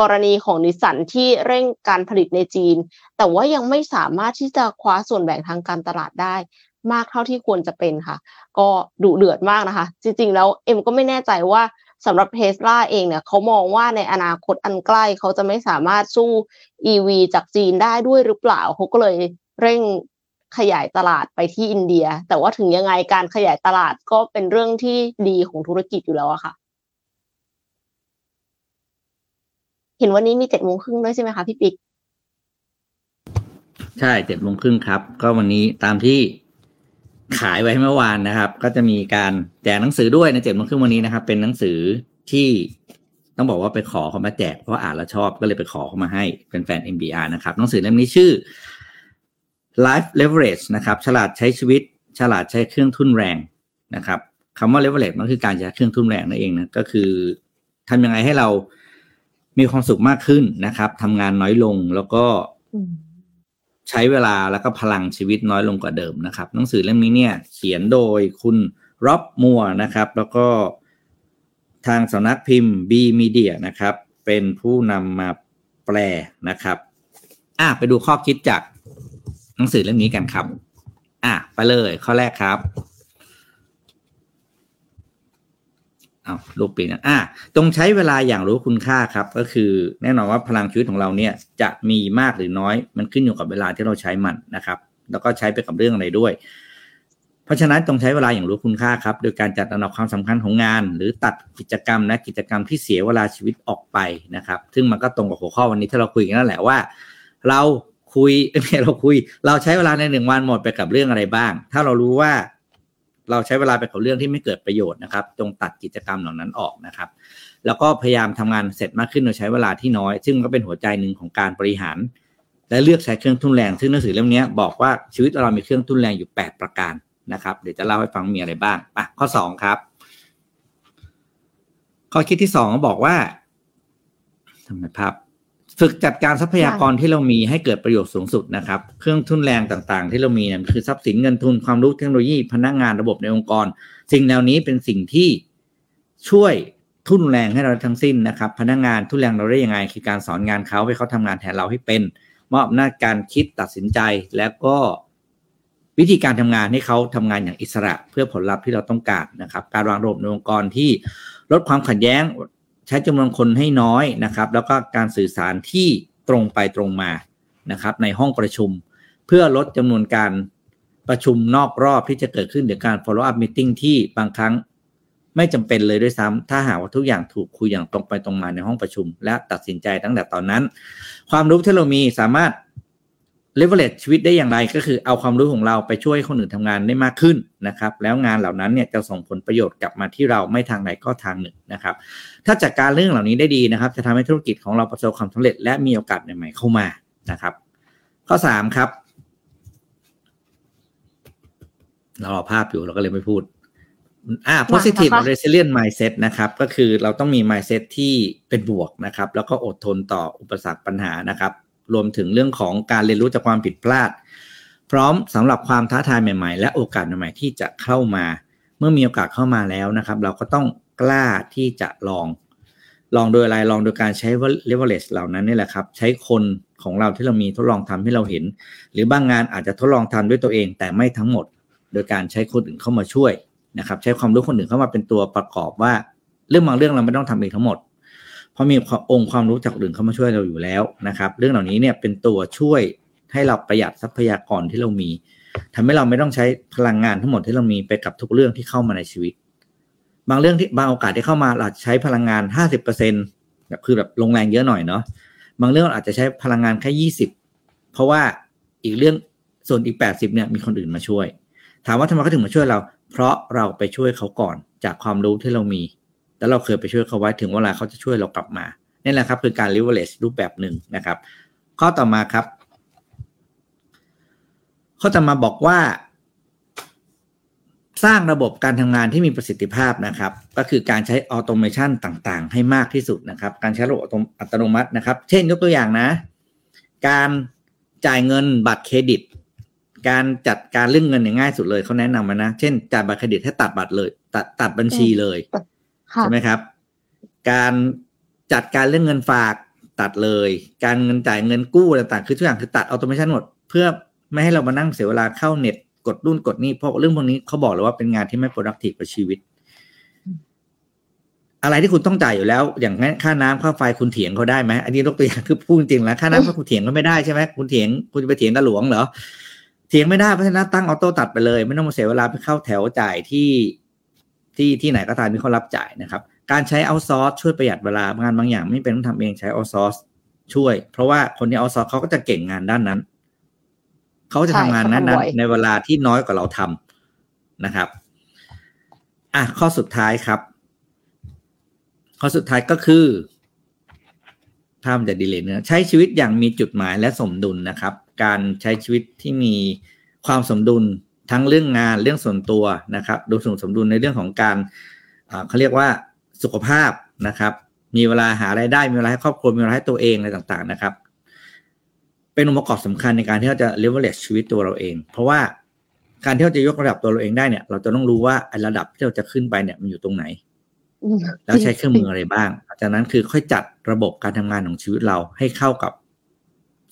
กรณีของนิสสันที่เร่งการผลิตในจีน แต่ว่ายังไม่สามารถที่จะคว้าส่วนแบ่งทางการตลาดได้ มากเท่าที่ควรจะเป็นค่ะ ก็ดุเดือดมากนะคะ จริง ๆ แล้วเอ็มก็ไม่แน่ใจว่าสำหรับเทสลาเองเนี่ยเขามองว่าในอนาคตอันใกล้เขาจะไม่สามารถสู้ EV จากจีนได้ด้วยหรือเปล่าเขาก็เลยเร่งขยายตลาดไปที่อินเดีย แต่ว่าถึงยังไงการขยายตลาดก็เป็นเรื่องที่ดีของธุรกิจอยู่แล้วอะค่ะ เห็นวันนี้มีเจ็ดโมงครึ่งด้วยใช่ไหมคะพี่ปิ๊กใช่เจ็ดโมงครึ่งครับ ก็วันนี้ตามที่ ขายไว้เมื่อวานนะครับ ก็จะมีการแจกหนังสือด้วยในเจ็ดโมงครึ่งวันนี้นะครับ เป็นหนังสือที่ต้องบอกว่าไปขอเขามาแจกเพราะอ่านแล้วชอบก็เลยไปขอเขามาให้เป็นแฟน MBR นะครับหนังสือเล่มนี้ชื่อ Life Leverage นะครับ ฉลาดใช้ชีวิต ฉลาดใช้เครื่องทุนแรงนะครับคำว่า leverage มันคือการใช้เครื่องทุนแรงนั่นเองนะก็คือทำยังไงให้เรามีความสุขมากขึ้นนะครับทำงานน้อยลงแล้วก็ ใช้เวลาแล้วก็พลังชีวิตน้อยลงกว่าเดิมนะครับหนังสือเล่มนี้เนี่ยเขียนโดยคุณร็อบมัวนะครับ แล้วก็ทางสำนักพิมพ์ B Media นะครับ เป็นผู้นำมาแปลนะครับอะไปดูข้อคิดจากหนังสือเล่มนี้กันครับ อะไปเลยข้อแรกครับเอาลูกปีนะอะตรงใช้เวลาอย่างรู้คุณค่าครับ ก็คือแน่นอนว่าพลังชีวิตของเราเนี่ย จะมีมากหรือน้อย มันขึ้นอยู่กับเวลาที่เราใช้มันนะครับ แล้วก็ใช้ไปกับเรื่องอะไรด้วย เพราะฉะนั้นต้องใช้เวลาอย่างรู้คุณค่าครับ โดยการจัดอันดับความสำคัญของงาน หรือตัดกิจกรรมนะกิจกรรมที่เสียเวลาชีวิตออกไปนะครับ ซึ่งมันก็ตรงกับหัวข้อวันนี้ที่เราคุยกันนั่นแหละว่า เราคุยเนี่ยเราคุย เราใช้เวลาในหนึ่งวันหมดไปกับเรื่องอะไรบ้าง ถ้าเรารู้ว่า เราใช้เวลาไปกับเรื่องที่ไม่เกิดประโยชน์นะครับ จงตัดกิจกรรมเหล่านั้นออกนะครับ แล้วก็พยายามทำงานเสร็จมากขึ้นโดยใช้เวลาที่น้อย ซึ่งก็เป็นหัวใจหนึ่งของการบริหาร และเลือกใช้เครื่องทุนแรง ซึ่งหนังสือเล่มนี้บอกว่าชีวิตเรามีเครื่องทุนแรงอยู่ 8 ประการนะครับ เดี๋ยวจะเล่าให้ฟังมีอะไรบ้างอะข้อ 2 ครับ ข้อคิดที่2บอกว่าทำไมภาพ ฝึกจัดการทรัพยากรที่เรามีให้เกิดประโยชน์สูงสุดนะครับ เครื่องทุนแรงต่างๆ ที่เรามีเนี่ยคือทรัพย์สินเงินทุนความรู้เทคโนโลยีพนักงานระบบในองค์กร สิ่งเหล่านี้เป็นสิ่งที่ช่วยทุนแรงให้เราทั้งสิ้นนะครับ พนักงานทุนแรงเราได้ยังไง คือการสอนงานเขาให้เขาทำงานแทนเราให้เป็นมอบหน้าการคิดตัดสินใจแล้วก็วิธีการทำงานให้เขาทำงานอย่างอิสระเพื่อผลลัพธ์ที่เราต้องการนะครับ การวางระบบในองค์กรที่ลดความขัดแย้ง ใช้จำนวนคนให้น้อยนะครับ แล้วก็การสื่อสารที่ตรงไปตรงมานะครับ ในห้องประชุม เพื่อลดจำนวนการประชุมนอกรอบที่จะเกิดขึ้นหรือการ follow up meeting ที่บางครั้งไม่จำเป็นเลยด้วยซ้ำถ้าหากว่าทุกอย่างถูกคุยอย่างตรงไปตรงมาในห้องประชุม และตัดสินใจตั้งแต่ตอนนั้น ความรู้ที่เรามีสามารถ เลเวลเลตชีวิตได้อย่างไรก็คือเอาความรู้ของเราไปช่วยคนอื่นทำงานได้มากขึ้นนะครับ แล้วงานเหล่านั้นเนี่ยจะส่งผลประโยชน์กลับมาที่เราไม่ทางใดก็ทางหนึ่งนะครับ ถ้าจัดการเรื่องเหล่านี้ได้ดีนะครับ จะทำให้ธุรกิจของเราประสบความสำเร็จ และมีโอกาสใหม่ๆเข้ามานะครับ ข้อสามครับเราเอาภาพอยู่เราก็เลยไม่พูดอ่า positive resilient mindset นะครับ ก็คือเราต้องมี mindset ที่เป็นบวกนะครับ แล้วก็อดทนต่ออุปสรรคปัญหานะครับ รวมถึงเรื่องของการเรียนรู้จากความผิดพลาด พร้อมสำหรับความท้าทายใหม่ๆ และโอกาสใหม่ๆที่จะเข้ามา เมื่อมีโอกาสเข้ามาแล้วนะครับ เราก็ต้องกล้าที่จะลอง ลองโดยอะไรลองโดยการใช้ leverage เหล่านั้นนี่แหละครับ ใช้คนของเราที่เรามีทดลองทำให้เราเห็น หรือบางงานอาจจะทดลองทำด้วยตัวเอง แต่ไม่ทั้งหมด โดยการใช้คนอื่นเข้ามาช่วยนะครับ ใช้ความรู้คนอื่นเข้ามาเป็นตัวประกอบว่า เรื่องบางเรื่องเราไม่ต้องทำเองทั้งหมด ราะมีองค์ความรู้จากอื่นเข้ามาช่วยเราอยู่แล้วนะครับ เรื่องเหล่านี้เนี่ยเป็นตัวช่วยให้เราประหยัดทรัพยากรที่เรามีทำให้เราไม่ต้องใช้พลังงานทั้งหมดที่เรามีไปกับทุกเรื่องที่เข้ามาในชีวิต บางเรื่องที่บางโอกาสที่เข้ามาเราใช้พลังงานห้าสิบเปอร์เซ็นต์แบบคือแบบลงแรงเยอะหน่อยเนาะบางเรื่องอาจจะใช้พลังงานแค่ยี่สิบเพราะว่าอีกเรื่องส่วนอีกแปดสิบเนี่ยมีคนอื่นมาช่วย ถามว่าทำไมเขาถึงมาช่วยเรา เพราะเราไปช่วยเขาก่อนจากความรู้ที่เรามี แล้วเราเคยไปช่วยเขาไว้ถึงเวลาเขาจะช่วยเรากลับมานี่แหละครับคือการ leverage รูปแบบหนึ่งนะครับ ข้อต่อมาครับ ข้อต่อมาบอกว่า สร้างระบบการทำงานที่มีประสิทธิภาพนะครับ ก็คือการใช้ automation ต่างๆ ให้มากที่สุดนะครับ การใช้ระบบอัตโนมัตินะครับ เช่นยกตัวอย่างนะ การจ่ายเงินบัตรเครดิต การจัดการเรื่องเงินอย่างง่ายสุดเลยเขาแนะนำมานะ เช่นจ่ายบัตรเครดิตให้ตัดบัตรเลย ตัดตัดบัญชีเลย ใช่ไหมครับ การจัดการเรื่องเงินฝากตัดเลย การเงินจ่ายเงินกู้ต่างๆ คือทุกอย่างคือตัดอัตโนมัติหมด เพื่อไม่ให้เรามานั่งเสียเวลาเข้าเน็ตกดรุ่นกดนี่เพราะเรื่องพวกนี้เขาบอกเลยว่าเป็นงานที่ไม่ productive กับชีวิต อะไรที่คุณต้องจ่ายอยู่แล้ว อย่างค่าน้ำค่าไฟคุณเถียงเขาได้ไหมอันนี้ยกตัวอย่างคือพูดจริงแล้วค่าน้ำค่าคุณเถียงก็ไม่ได้ใช่ไหมคุณเถียงคุณจะไปเถียงตาหลวงเหรอเถียงไม่ได้เพราะฉะนั้นตั้งออโต้ตัดไปเลย ไม่ต้องมาเสียเวลาไปเข้าแถวจ่ายที่ ที่ที่ไหนก็ตามที่เขารับจ่ายนะครับ การใช้เอาซอร์สช่วยประหยัดเวลางานบางอย่าง ไม่เป็นต้องทำเองใช้เอาซอร์สช่วย เพราะว่าคนที่เอาซอร์สเขาก็จะเก่งงานด้านนั้นเขาจะทำงานนั้นนั้นในเวลาที่น้อยกว่าเราทำนะครับ อะข้อสุดท้ายครับ ข้อสุดท้ายก็คือถ้ามันจะดีเลยเนื้อใช้ชีวิตอย่างมีจุดหมายและสมดุลนะครับ การใช้ชีวิตที่มีความสมดุล ทั้งเรื่องงานเรื่องส่วนตัวนะครับดูสมสมดุลในเรื่องของการเขาเรียกว่าสุขภาพนะครับ มีเวลาหาไรายได้มีเวลาให้ครอบครัวมีเวลาให้ตัวเองอะไรต่างๆนะครับ เป็นองค์ประกอบสำคัญในการที่เราจะ leverage ชีวิตตัวเราเอง เพราะว่าการที่เราจะยกระดับตัวเราเองได้เนี่ย เราจะต้องรู้ว่าไอ้ระดับที่เราจะขึ้นไปเนี่ยมันอยู่ตรงไหน แล้วใช้เครื่องมืออะไรบ้าง จากนั้นคือค่อยจัดระบบการทำงานของชีวิตเราให้เข้ากับ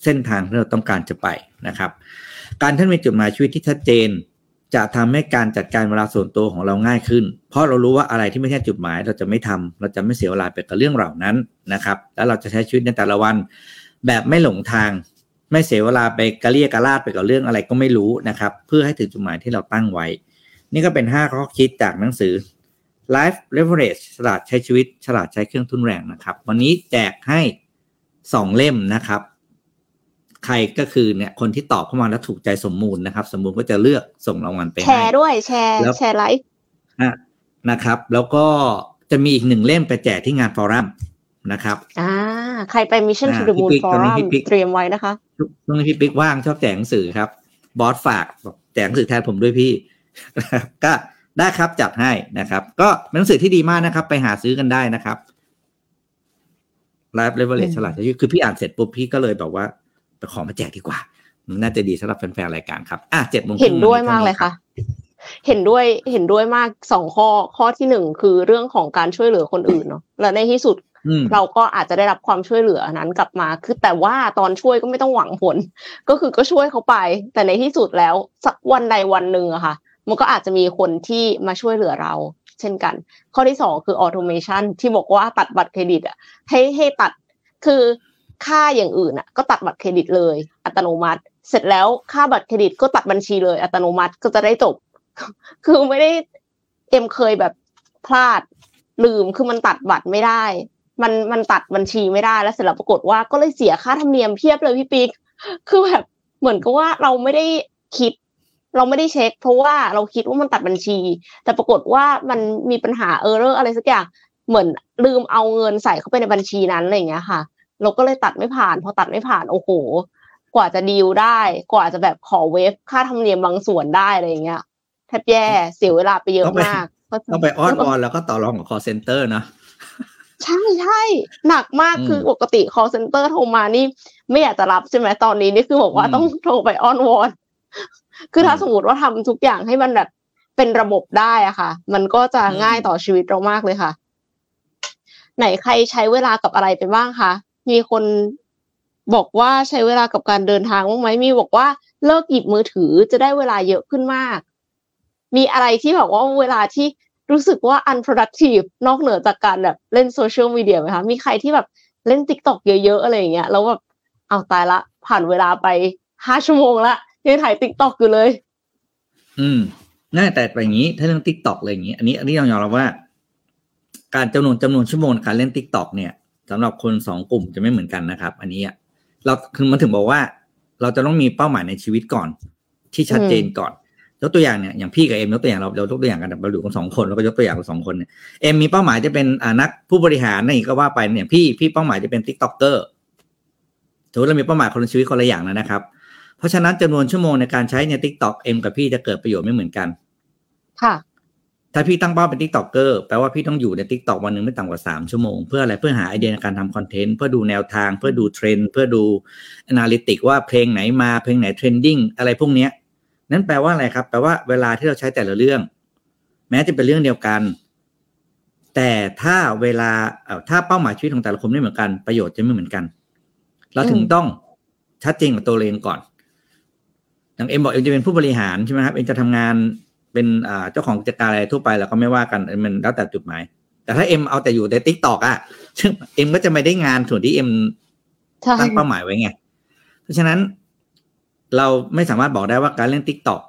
เส้นทางที่เราต้องการจะไปนะครับ การที่มีจุดหมายชีวิตที่ชัดเจน จะทำให้การจัดการเวลาส่วนตัวของเราง่ายขึ้น เพราะเรารู้ว่าอะไรที่ไม่ใช่จุดหมายเราจะไม่ทำเราจะไม่เสียเวลาไปกับเรื่องเหล่านั้นนะครับ แล้วเราจะใช้ชีวิตในแต่ละวัน แบบไม่หลงทาง ไม่เสียเวลาไปกระเรียกระลาดไปกับเรื่องอะไรก็ไม่รู้นะครับ เพื่อให้ถึงจุดหมายที่เราตั้งไว้ นี่ก็เป็น 5 ข้อคิดจากหนังสือ Life Leverage ฉลาดใช้ชีวิต ฉลาดใช้เครื่องทุนแรงนะครับ วันนี้แจกให้ 2 เล่มนะครับ ใครก็คือเนี่ยคนที่ตอบเข้ามาแล้วถูกใจสมมูลนะครับ สมมูลก็จะเลือกส่งรางวัลไปให้แชร์ด้วยแชร์แล้วแชร์ไลฟ์นะนะครับ แล้วก็จะมีอีกหนึ่งเล่มไปแจกที่งาน Forum นะครับอ่าใครไป Mission to อ่า the Moon พี่ปิ๊กตอนนี้ Forum พี่ปิ๊กเตรียมไว้นะคะช่วงนี้พี่ปิ๊กว่างชอบแจกหนังสือครับ บอสฝากบอกแจกหนังสือแทนผมด้วยพี่ ก็ได้ครับจัดให้นะครับ ก็เป็นหนังสือที่ดีมากนะครับ ไปหาซื้อกันได้นะครับ Life Leverage อืมฉลาดใช้ชีวิตคือพี่อ่านเสร็จปุ๊บพี่ก็เลยบอกว่า ไปขอมาแจกดีกว่ามันน่าจะดีสำหรับแฟนๆรายการครับอะเจ็ดโมงครึ่งเห็นด้วยวัมากเลยท่ค่ะ เห็นด้วยเห็นด้วยมากสองข้อข้อที่หนึ่งคือเรื่องของการช่วยเหลือคนอื่นเนาะและในที่สุดอืมเราก็อาจจะได้รับความช่วยเหลือนั้นกลับมา คือแต่ว่าตอนช่วยก็ไม่ต้องหวังผล ก็คือก็ช่วยเขาไป แต่ในที่สุดแล้วสักวันใดวันหนึ่งอะค่ะ มันก็อาจจะมีคนที่มาช่วยเหลือเรา เช่นกัน ข้อที่สองคือ automation ที่บอกว่าตัดบัตรเครดิตอะให้ให้ตัด คือ ค่าอย่างอื่นอะ ก็ตัดบัตรเครดิตเลย อัตโนมัติ เสร็จแล้วค่าบัตรเครดิตก็ตัดบัญชีเลย อัตโนมัติก็จะได้จบ คือไม่ได้เอ็มเคยแบบพลาดลืมคือมันตัดบัตรไม่ได้ มันมันตัดบัญชีไม่ได้แล้วเสร็จแล้วปรากฏว่าก็เลยเสียค่าธรรมเนียมเพียบเลยพี่ปิ๊กคือแบบเหมือนกับว่าเราไม่ได้คิด เราไม่ได้เช็ค เพราะว่าเราคิดว่ามันตัดบัญชี แต่ปรากฏว่ามันมีปัญหาเออร์เรอร์อะไรสักอย่างเหมือนลืมเอาเงินใส่เข้าไปในบัญชีนั้นอะไรอย่างเงี้ยค่ะ เราก็เลยตัดไม่ผ่าน พอตัดไม่ผ่านโอ้โห กว่าจะดีลได้ กว่าจะแบบขอเวฟค่าธรรมเนียมบางส่วนได้อะไรอย่างเงี้ยแทบแย่เสียเวลาไปเยอะมากต้องไปอ้อนวอนแล้วก็ต่อรองกับ call center เนอะใช่ใช่หนักมากอืมคือปกติ call center โทรมานี่ ไม่อยากจะรับใช่ไหมตอนนี้นี่คือบอกว่าอืมต้องโทรไปอ้อนวอนคือถ้าอืมสมมติว่าทำทุกอย่างให้มันแบบเป็นระบบได้อะค่ะ มันก็จะอืมง่ายต่อชีวิตเรามากเลยค่ะ ไหนใครใช้เวลากับอะไรไปบ้างคะ มีคนบอกว่าใช้เวลากับการเดินทางบ้างไหมมีบอกว่าเลิกหยิบมือถือจะได้เวลาเยอะขึ้นมาก มีอะไรที่แบบว่าเวลาที่รู้สึกว่า unproductive นอกเหนือจากการแบบเล่นโซเชียลมีเดียไหมคะมีใครที่แบบเล่น t ิ k t o k เยอะๆอะไรอย่างเงี้ยแล้วแบบเอาตายละ ผ่านเวลาไปห้าชั่วโมงละยังถ่าย t ิ k t o k อยู่เลย อืมน่าแต่อย่างนี้ถ้าเรื่อง t ิ k t o k อะไรอย่างนี้ อันนี้อันนี้ยอมรับว่า การจำนวนจำนวนชั่วโมงการเล่น t ิ k t o k เนี่ย สำหรับคนสองกลุ่มจะไม่เหมือนกันนะครับ อันนี้อะเราคือมันถึงบอกว่า เราจะต้องมีเป้าหมายในชีวิตก่อน ที่ชัดเจนก่อนยกตัวอย่างเนี่ยอย่างพี่กับเอ็มยกตัวอย่างเราเรายกตัวอย่างกันเราอยู่กันสองคนแล้วก็ยกตัวอย่างกันสองคนเนี่ยเอ็มมีเป้าหมายจะเป็นอ่านักผู้บริหารนี่ก็ว่าไปเนี่ยพี่พี่เป้าหมายจะเป็น t ิ k t o k เกอร์ถือว่าเรามีเป้าหมายคนละชีวิตคนละอย่างแล้วนะครับ เพราะฉะนั้นจำนวนชั่วโมงในการใช้ใน t ิ k t o k เอ็มกับพี่จะเกิดประโยชน์ไม่เหมือนกัน ค่ะ ถ้าพี่ตั้งเป้าเป็น t ิ k t o k เกอร์แปลว่าพี่ต้องอยู่ใน t ิ k t o k วันหนึ่งไม่ต่ำกว่าสามชั่วโมง เพื่ออะไรเพื่อหาไอเดียในการทำ content เพื่อดูแนวทาง เพื่อดูเทรนด์เพื่อดู a n a l y t i c ว่าเพลงไหนมาเพลงไหน trending อะไรพวกเนี้ยนั่นแปลว่าอะไรครับ แปลว่าเวลาที่เราใช้แต่ละเรื่อง แม้จะเป็นเรื่องเดียวกัน แต่ถ้าเวลาเอ่อถ้าเป้าหมายชีวิตของแต่ละคนไม่เหมือนกันประโยชน์จะไม่เหมือนกัน เราถึงต้องชัดเจนกับตัวเองก่อนอย่างเอ็มบอกเอ็มจะเป็นผู้บริหารใช่ไหมครับเอ็มจะทำงาน เป็นอ่าเจ้าของกิจการอะไรทั่วไปเราก็ไม่ว่ากันมันแล้วแต่จุดหมาย แต่ถ้าเอ็มเอาแต่อยู่ใน TikTok อะซึ่งเอ็มก็จะไม่ได้งานส่วนที่เอ็มใช่ตั้งเป้าหมายไว้ไง เพราะฉะนั้นเราไม่สามารถบอกได้ว่าการเล่น TikTok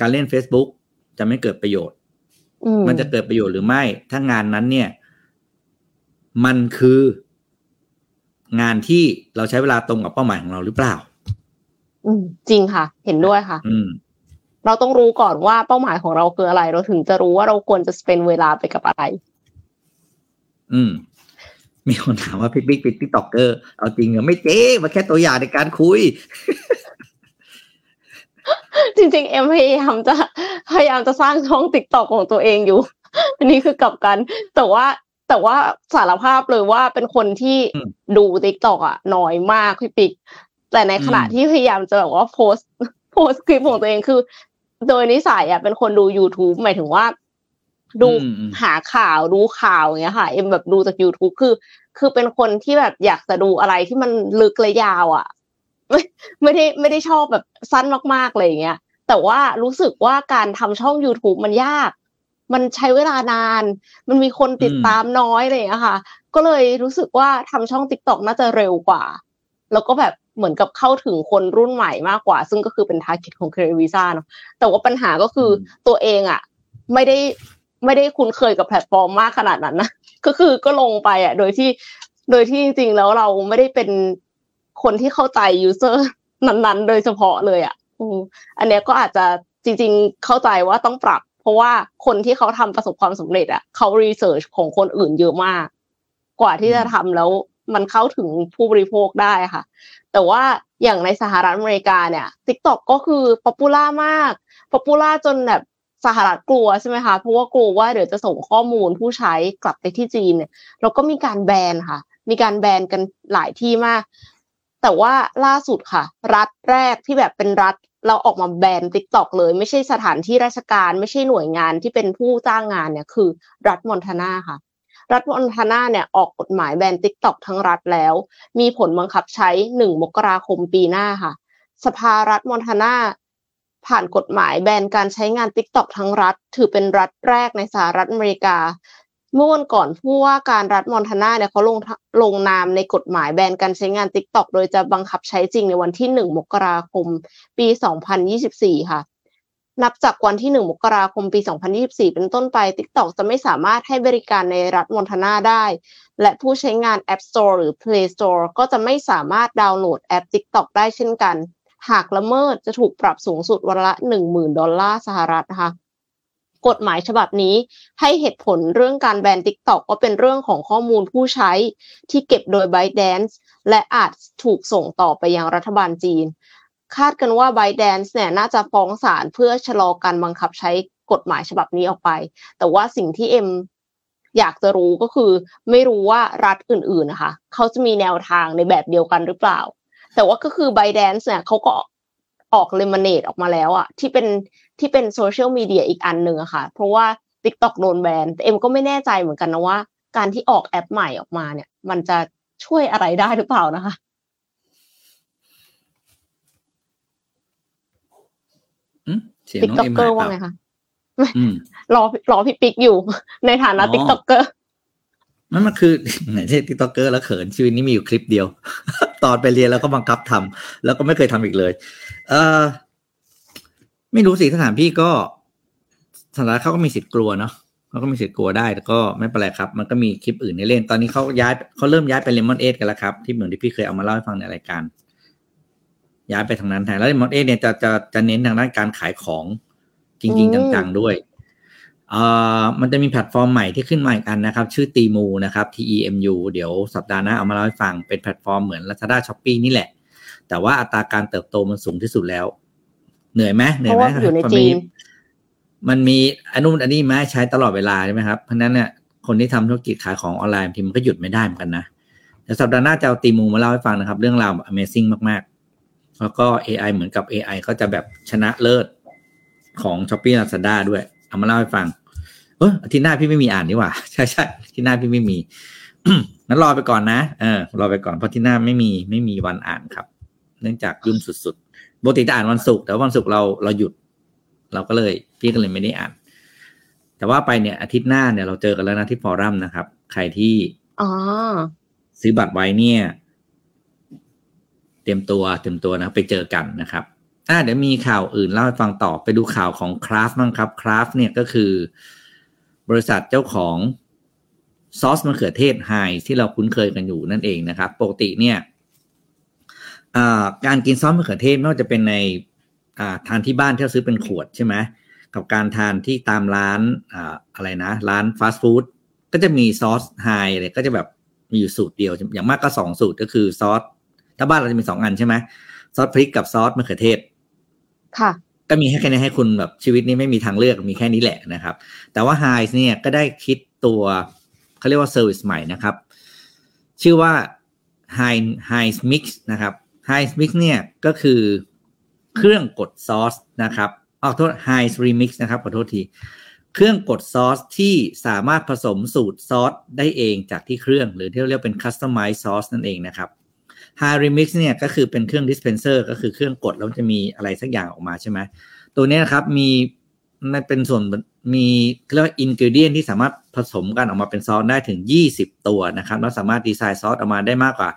การเล่น Facebook จะไม่เกิดประโยชน์อืมมันจะเกิดประโยชน์หรือไม่ ถ้างานนั้นเนี่ย มันคืองานที่เราใช้เวลาตรงกับเป้าหมายของเราหรือเปล่า อืมจริงค่ะ เห็นด้วยค่ะ อืม เราต้องรู้ก่อนว่าเป้าหมายของเราคืออะไร เราถึงจะรู้ว่าเราควรจะเป็นเวลาไปกับอะไร อืม มีคนถามว่าพี่บิ๊กเป็น TikToker เอาจริงเหรอไม่เจ๊มาแค่ตัวอย่างในการคุย จริง ๆ เอ็มพยายามจะพยายามจะสร้างช่อง TikTok ของตัวเองอยู่ อันนี้คือกลับกัน แต่ว่าแต่ว่าสารภาพเลยว่าเป็นคนที่อืมดู TikTok อะน้อยมากพี่ปิ๊กแต่ในขณะที่พยายามจะแบบว่าโพสโพสคลิปของตัวเองคือ โดยนิสัยอะเป็นคนดู YouTube หมายถึงว่า ดูหาข่าวดูข่าวอย่างเงี้ยค่ะ เอ็มแบบดูจาก YouTube คือ คือเป็นคนที่แบบอยากจะดูอะไรที่มันลึกและยาวอะ ไม่ไม่ได้ไม่ได้ชอบแบบสั้นมากๆเลยอย่างเงี้ยแต่ว่ารู้สึกว่าการทำช่อง YouTube มันยาก มันใช้เวลานาน มันมีคนติดตามน้อยอะไรอย่างเงี้ยค่ะ ก็เลยรู้สึกว่าทำช่อง TikTok น่าจะเร็วกว่า แล้วก็แบบ เหมือนกับเข้าถึงคนรุ่นใหม่มากกว่า ซึ่งก็คือเป็น target ของเครวีซ่าเนาะแต่ว่าปัญหาก็คือตัวเองอะ ไม่ได้ไม่ได้คุ้นเคยกับแพลตฟอร์มมากขนาดนั้นนะก็คือก็ลงไปอะ โดยที่ โดยที่จริงๆแล้วเราไม่ได้เป็นคนที่เข้าใจ user นั้นๆ โดยเฉพาะเลยอะอันเนี้ยก็อาจจะจริง ๆ เข้าใจว่าต้องปรับ เพราะว่าคนที่เขาทำประสบความสำเร็จอะเขา research ของคนอื่นเยอะมาก กว่าที่จะทำแล้ว มันเข้าถึงผู้บริโภคได้ค่ะ แต่ว่าอย่างในสหรัฐอเมริกาเนี่ย TikTok ก็คือ popular มาก popular จนแบบสหรัฐกลัวใช่ไหมคะ เพราะว่ากลัวว่าเดี๋ยวจะส่งข้อมูลผู้ใช้กลับไปที่จีนเนี่ยเราก็มีการแบนค่ะ มีการแบนกันหลายที่มาก แต่ว่าล่าสุดค่ะ รัฐแรกที่แบบเป็นรัฐเราออกมาแบน TikTok เลย ไม่ใช่สถานที่ราชการ ไม่ใช่หน่วยงานที่เป็นผู้จ้างงานเนี่ยคือ รัฐมอนทานาค่ะ รัฐมอนทานาเนี่ยออกกฎหมายแบน TikTok ทั้งรัฐแล้ว มีผลบังคับใช้หนึ่งมกราคมปีหน้าค่ะ สภารัฐมอนทานาผ่านกฎหมายแบนการใช้งาน TikTok ทั้งรัฐ ถือเป็นรัฐแรกในสหรัฐอเมริกา เมื่อวันก่อนผู้ว่าการรัฐมอนทานาเนี่ยเขาลงลงนามในกฎหมายแบนการใช้งาน TikTok โดยจะบังคับใช้จริงในวันที่ 1 มกราคม ปี 2024 ค่ะ นับจากวันที่ 1 มกราคมปี 2024 เป็นต้นไป TikTok จะไม่สามารถให้บริการในรัฐมอนทานาได้ และผู้ใช้งาน App Store หรือ Play Store ก็จะไม่สามารถดาวน์โหลดแอป TikTok ได้เช่นกัน หากละเมิดจะถูกปรับสูงสุดวันละหนึ่งหมื่นดอลลาร์สหรัฐนะคะกฎหมายฉบับนี้ให้เหตุผลเรื่องการแบน TikTok ก็เป็นเรื่องของข้อมูลผู้ใช้ที่เก็บโดย ByteDance และอาจถูกส่งต่อไปยังรัฐบาลจีน คาดกันว่า ByteDance เนี่ยน่าจะฟ้องศาลเพื่อชะลอการบังคับใช้กฎหมายฉบับนี้ออกไป แต่ว่าสิ่งที่เอ็มอยากจะรู้ก็คือ ไม่รู้ว่ารัฐอื่นๆนะคะเขาจะมีแนวทางในแบบเดียวกันหรือเปล่า แต่ว่าก็คือ ByteDance เนี่ยเขาก็ออก Lemon8ออกมาแล้วอะที่เป็นที่เป็นโซเชียลมีเดียอีกอันหนึ่งอะค่ะ เพราะว่า TikTok โดนแบนแต่เอ็มก็ไม่แน่ใจเหมือนกันนะว่า การที่ออกแอปใหม่ออกมาเนี่ย มันจะช่วยอะไรได้หรือเปล่านะคะ TikToker ว่าไงคะรอรอพี่ปิ๊กอยู่ ในฐานะ TikTokerมันมันคือไหนที่ TikToker แล้วเขินชีวิตนี้มีอยู่คลิปเดียว ตอนไปเรียนแล้วก็บังคับทำแล้วก็ไม่เคยทำอีกเลย เออไม่รู้สิสถานพี่ก็สถานเขาก็มีสิทธิ์กลัวเนาะเขาก็มีสิทธิ์กลัวได้แต่ก็ไม่เป็นไรครับ มันก็มีคลิปอื่นในเล่น ตอนนี้เขาย้ายเขาเริ่มย้ายไป Lemon8กันแล้วครับ ที่เหมือนที่พี่เคยเอามาเล่าให้ฟังในรายการ ย้ายไปทางนั้นแทนแล้ว Lemon8เนี่ยจะจะจะเน้นทางด้านการขายของจริง ๆ จังๆด้วยอ่ามันจะมีแพลตฟอร์มใหม่ที่ขึ้นมาอีกอันนะครับ ชื่อ Temu นะครับ T E M U เดี๋ยวสัปดาห์หน้าเอามาเล่าให้ฟังเป็นแพลตฟอร์มเหมือน Lazada Shopee นี่แหละ แต่ว่าอัตราการเติบโตมันสูงที่สุดแล้ว เหนื่อยไหมเหนื่อยไหมอยู่ในจีนมันมีอันนู้นอันนี้มาใช้ตลอดเวลาใช่ไหมครับ เพราะนั้นเนี่ยคนที่ทำธุรกิจขายของออนไลน์ทีมันก็หยุดไม่ได้เหมือนกันนะแต่สัปดาห์หน้าจะเอา Temu มาเล่าให้ฟังนะครับ เรื่องราว Amazing มากๆ แล้วก็ AI เหมือนกับ AI ก็จะแบบชนะเลิศของ s h อ p e e Lazada ด้วย เอามาเล่าให้ฟัง เอออาทิตย์หน้าพี่ไม่มีอ่านนี่หว่า ใช่ใช่ที่หน้าพี่ไม่มีงั้นรอไปก่อนนะเออรอไปก่อนเพราะที่หน้าไม่มีไม่มีวันอ่านครับ เนื่องจากยุ่งสุดๆปกติจะอ่านวันศุกร์แต่วันศุกร์เราเราหยุด เราก็เลย พี่ก็เลยไม่ได้อ่าน แต่ว่าไปเนี่ยอาทิตย์หน้าเนี่ยเราเจอกันแล้วนะที่ฟอรัมนะครับ ใครที่อ๋อซื้อบัตรไว้เนี่ยเตรียมตัวเตรียมตัวนะไปเจอกันนะครับอ่าเดี๋ยวมีข่าวอื่นเล่าให้ฟังต่อไปดูข่าวของคราฟบ้างครับคราฟเนี่ยก็คือบริษัทเจ้าของซอสมะเขือเทศไฮที่เราคุ้นเคยกันอยู่นั่นเองนะครับ ปกติเนี่ยการกินซอสมะเขือเทศไม่ว่าจะเป็นในทานที่บ้านที่เราซื้อเป็นขวดใช่ไหมกับการทานที่ตามร้านอะไรนะ ร้านฟาสต์ฟู้ดก็จะมีซอสไฮเลยก็จะแบบมีอยู่สูตรเดียวอย่างมากก็สองสูตรก็คือซอส ถ้าบ้านเราจะมีสองอันใช่ไหมซอสพริกกับซอสมะเขือเทศ ค่ะ ก็มีแค่นี้ให้คุณแบบชีวิตนี้ไม่มีทางเลือกมีแค่นี้แหละนะครับ แต่ว่า h i เนี่ยก็ได้คิดตัวเขาเรียกว่าเซอร์วิสใหม่นะครับ ชื่อว่า High High Mix นะครับ High Mix เนี่ยก็คือเครื่องกดซอสนะครับออโทษ High Remix นะครับขอโทษที เครื่องกดซอสที่สามารถผสมสูตรซอสได้เองจากที่เครื่อง หรือที่เรียกเป็น Customize Sauce นั่นเองนะครับ High Remix เนี่ยก็คือเป็นเครื่อง dispenser ก็คือเครื่องกดแล้วจะมีอะไรสักอย่างออกมาใช่ไหมตัวนี้นะครับมีมันเป็นส่วนมีเรียกว่าอินกิวเดียนที่สามารถผสมกันออกมาเป็นซอสได้ถึง 20 ตัวนะครับแล้วสามารถดีไซน์ซอสออกมาได้มากกว่า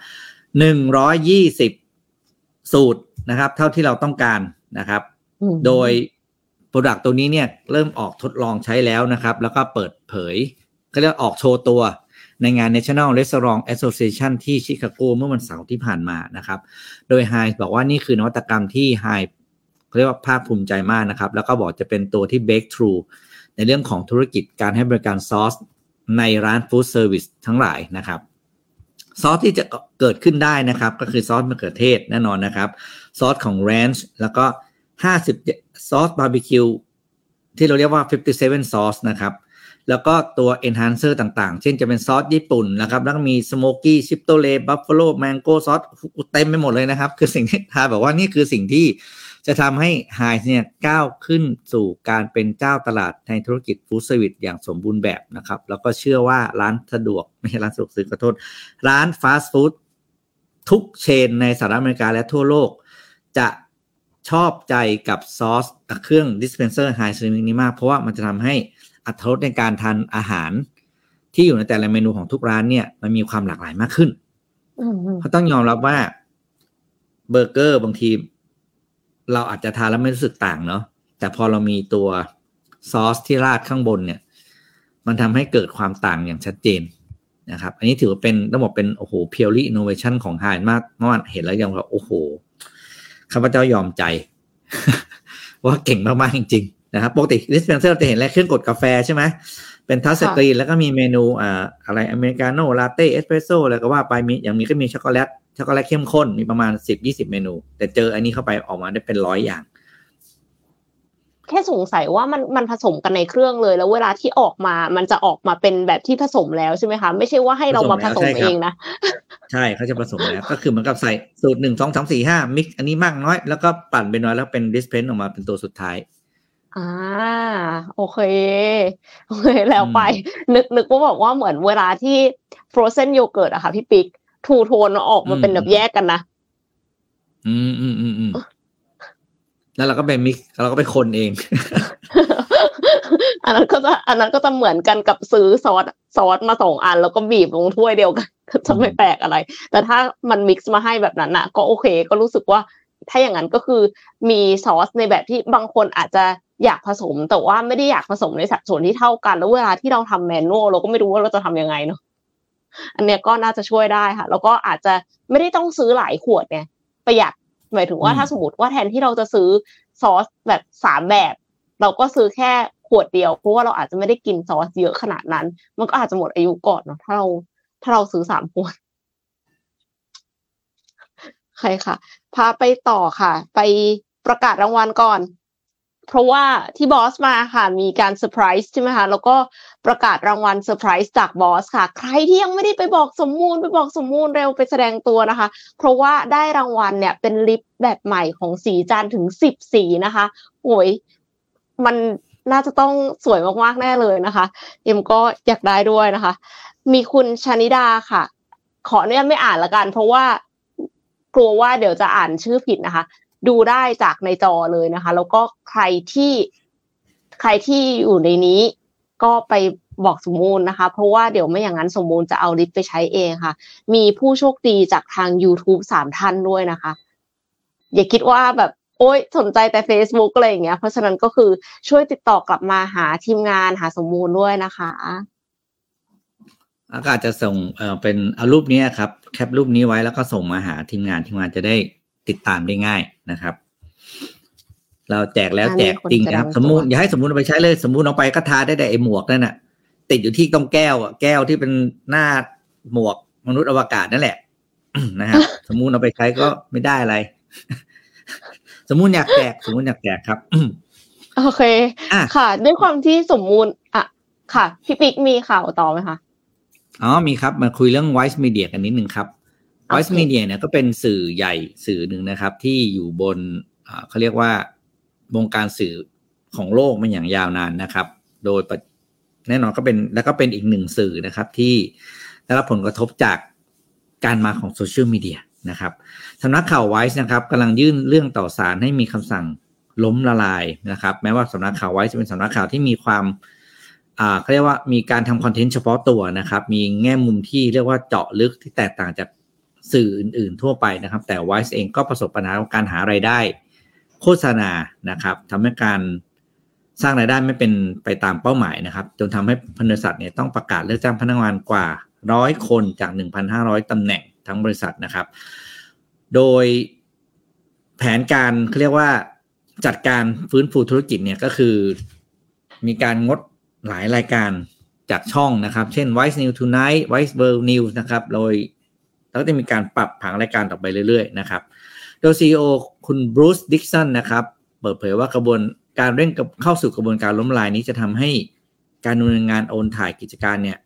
120 สูตรนะครับ เท่าที่เราต้องการนะครับ โดย product ตัวนี้เนี่ยเริ่มออกทดลองใช้แล้วนะครับ แล้วก็เปิดเผยก็เรียกออกโชว์ตัว ในงาน National Restaurant Association ที่ชิคาโกเมื่อวันเสาร์ที่ผ่านมานะครับ โดยไฮบอกว่านี่คือนวัตกรรมที่ไฮเรียกว่าภาคภูมิใจมากนะครับ แล้วก็บอกจะเป็นตัวที่ break through ในเรื่องของธุรกิจการให้บริการซอสในร้าน food service ทั้งหลายนะครับซอสที่จะเกิดขึ้นได้นะครับ ก็คือซอสมะเขือเทศแน่นอนนะครับ ซอสของ Ranch แล้วก็50ซอสบาร์บีคิวที่เราเรียกว่า 57 ซอสนะครับ แล้วก็ตัว enhancer ต่างๆ เช่นจะเป็นซอสญี่ปุ่นนะครับแล้วก็มี smoky c h i p o l e buffalo mango ซอสเต็มไปหมดเลยนะครับ คือสิ่งที่ทางบอกว่านี่คือสิ่งที่จะทำให้ Heinz เนี่ยก้าวขึ้นสู่การเป็นเจ้าตลาดในธุรกิจ food service อย่างสมบูรณ์แบบนะครับ แล้วก็เชื่อว่าร้านสะดวก ไม่ใช่ร้านสะดวกซื้อขอโทษ ร้านฟาสต์ฟู้ดทุก chain ในสหรัฐอเมริกาและทั่วโลก จะชอบใจกับซอสเครื่อง dispenser Heinz Remix นี้มาก เพราะว่ามันจะทำให้ อรรถรสในการทานอาหาร ที่อยู่ในแต่ละเมนูของทุกร้านเนี่ย มันมีความหลากหลายมากขึ้นเพราะต้องยอมรับว่าเบอร์เกอร์บางที เราอาจจะทานแล้วไม่รู้สึกต่างเนาะแต่พอเรามีตัวซอสที่ราดข้างบนเนี่ย มันทำให้เกิดความต่างอย่างชัดเจนนะครับ อันนี้ถือว่าเป็นต้องบอกเป็นโอ้โห purely innovation ของไฮมากเมื่อวานเห็นแล้วยังว่าโอ้โหข้าพเจ้ายอมใจ ว่าเก่งมากๆจริงๆ นะครับปกติ dispenser จะเห็นแค่เครื่องกดกาแฟใช่ไหมเป็น touch screen แล้วก็มีเมนูอ่าอะไรอเมริกาโน่ลาเต้เอสเปรสโซ่อะไรก็ว่าไปมีอย่างมีก็มีช็อกโกแลตช็อกโกแลตเข้มข้นมีประมาณสิบยี่สิบเมนู แต่เจออันนี้เข้าไปออกมาได้เป็นร้อยอย่าง แค่สงสัยว่ามันมันผสมกันในเครื่องเลย แล้วเวลาที่ออกมามันจะออกมาเป็นแบบที่ผสมแล้วใช่ไหมคะ ไม่ใช่ว่าให้เรามาผสมเองนะใช่เขาจะผสมแล้วก็คือเหมือนกับใส่สูตรหนึ่งสองสามสี่ห้า mix อันนี้มากน้อย แล้วก็ปั่นไปน้อยแล้วเป็น dispense ออกมาเป็นตัวสุดท้าย อ่าโอเคโอเคแล้วไป นึกนึกว่าบอกว่าเหมือนเวลาที่ frozen โยเกิร์ตอะค่ะพี่ปิ๊ก two-tone ออกมาเป็นแบบแยกกันนะอืมอืมอืมอืมแล้วเราก็ไป mix เราก็ไปคนเอง อันนั้นก็จะอันนั้นก็จะเหมือนกันกับซื้อซอสซอสมาสองอัน แล้วก็บีบลงถ้วยเดียวกันก็จะไม่แปลกอะไร แต่ถ้ามัน mix มาให้แบบนั้นอะ ก็โอเค ก็รู้สึกว่า ถ้าอย่างนั้นก็คือมีซอสในแบบที่บางคนอาจจะ อยากผสม แต่ว่าไม่ได้อยากผสมในสัดส่วนที่เท่ากัน แล้วเวลาที่เราทำ manual เราก็ไม่รู้ว่าเราจะทำยังไงเนาะอันเนี้ยก็น่าจะช่วยได้ค่ะ แล้วก็อาจจะไม่ได้ต้องซื้อหลายขวดเนี่ยประหยัดหมายถึงว่าถ้าสมมติว่าแทนที่เราจะซื้อซอสแบบสามแบบ เราก็ซื้อแค่ขวดเดียวเพราะว่าเราอาจจะไม่ได้กินซอสเยอะขนาดนั้น มันก็อาจจะหมดอายุก่อนเนาะถ้าเราถ้าเราซื้อสามขวดโอเคค่ะ พาไปต่อค่ะ ไปประกาศรางวัลก่อน เพราะว่าพี่บอสมาค่ะ มีการเซอร์ไพรส์ใช่ไหมคะแล้วก็ประกาศรางวัลเซอร์ไพรส์จากบอสค่ะ ใครที่ยังไม่ได้ไปกรอกข้อมูลไปกรอกข้อมูลเร็วไปแสดงตัวนะคะ เพราะว่าได้รางวัลเนี่ยเป็นลิปแบบใหม่ของสีจานถึงสิบสีนะคะโอ้ยมันน่าจะต้องสวยมากๆแน่เลยนะคะ เอ็มก็อยากได้ด้วยนะคะ มีคุณชนิดาค่ะ ขอเนี่ยไม่อ่านละกัน เพราะว่ากลัวว่าเดี๋ยวจะอ่านชื่อผิดนะคะ ดูได้จากในจอเลยนะคะ แล้วก็ใครที่ใครที่อยู่ในนี้ก็ไปบอกสมมูลนะคะ เพราะว่าเดี๋ยวไม่อย่างนั้นสมมูลจะเอาลิสต์ไปใช้เองค่ะ มีผู้โชคดีจากทาง YouTube สามท่านด้วยนะคะ อย่าคิดว่าแบบโอ๊ยสนใจแต่ Facebook อะไรอย่างเงี้ย เพราะฉะนั้นก็คือช่วยติดต่อกลับมาหาทีมงานหาสมมูลด้วยนะคะอากาศจะส่งเอ่อเป็นเอารูปนี้ครับ แคปรูปนี้ไว้แล้วก็ส่งมาหาทีมงานทีมงานจะได้ ติดตามได้ง่ายนะครับ เราแจกแล้วแจกจริงนะครับ สมมูลอย่าให้สมมูลเอาไปใช้เลย สมมูลเอาไปก็ทาได้แต่ไอหมวกนั่นน่ะ ติดอยู่ที่ตรงแก้วอะแก้วที่เป็นหน้าหมวกมนุษย์อวกาศนั่นแหละนะครับสมมูลเอาไปใช้ก็ไม่ได้อะไร สมมูลอยากแจกสมมูลอยากแจกครับโอเค ค่ะ ด้วยความที่สมมูลอะ ค่ะ พี่ปิ๊กมีข่าวต่อไหมคะ อ๋อ มีครับ มาคุยเรื่อง Wise Media กันนิดนึงครับ Voice Media เนี่ยก็เป็นสื่อใหญ่สื่อหนึ่งนะครับ ที่อยู่บนเขาเรียกว่าวงการสื่อของโลกมาอย่างยาวนานนะครับ โดยแน่นอนก็เป็นแล้วก็เป็นอีกหนึ่งสื่อนะครับที่ได้รับผลกระทบจากการมาของโซเชียลมีเดียนะครับสำนักข่าวไวส์นะครับกำลังยื่นเรื่องต่อศาลให้มีคำสั่งล้มละลายนะครับ แม้ว่าสำนักข่าวไวส์จะเป็นสำนักข่าวที่มีความอ่าเขาเรียกว่ามีการทำคอนเทนต์เฉพาะตัวนะครับ มีแง่มุมที่เรียกว่าเจาะลึกที่แตกต่างจาก สื่ออื่น ๆ ทั่วไปนะครับ แต่ไวส์เองก็ประสบปัญหาการหาไรายได้ โฆษณานะครับทำให้การสร้างรายได้ไม่เป็นไปตามเป้าหมายนะครับ จนทำให้บริษัทเนี่ยต้องประกาศเลิกจ้างพนักงานกว่าร้อยคนจาก 1,500ตำแหน่งทั้งบริษัทนะครับ โดยแผนการเขาเรียกว่าจัดการฟื้นฟูธุรกิจเนี่ยก็คือ มีการงดหลายรายการจากช่องนะครับ เช่น Vice News Tonight Vice World News นะครับ โดย แล้วจะมีการปรับผังรายการต่อไปเรื่อยๆนะครับโดย CEO คุณบรูซดิกสันนะครับเปิดเผยว่ากระบวนการเร่งเข้าสู่กระบวนการล้มละลายนี้จะทำให้การดำเนินงานโอนถ่ายกิจการเนี่ย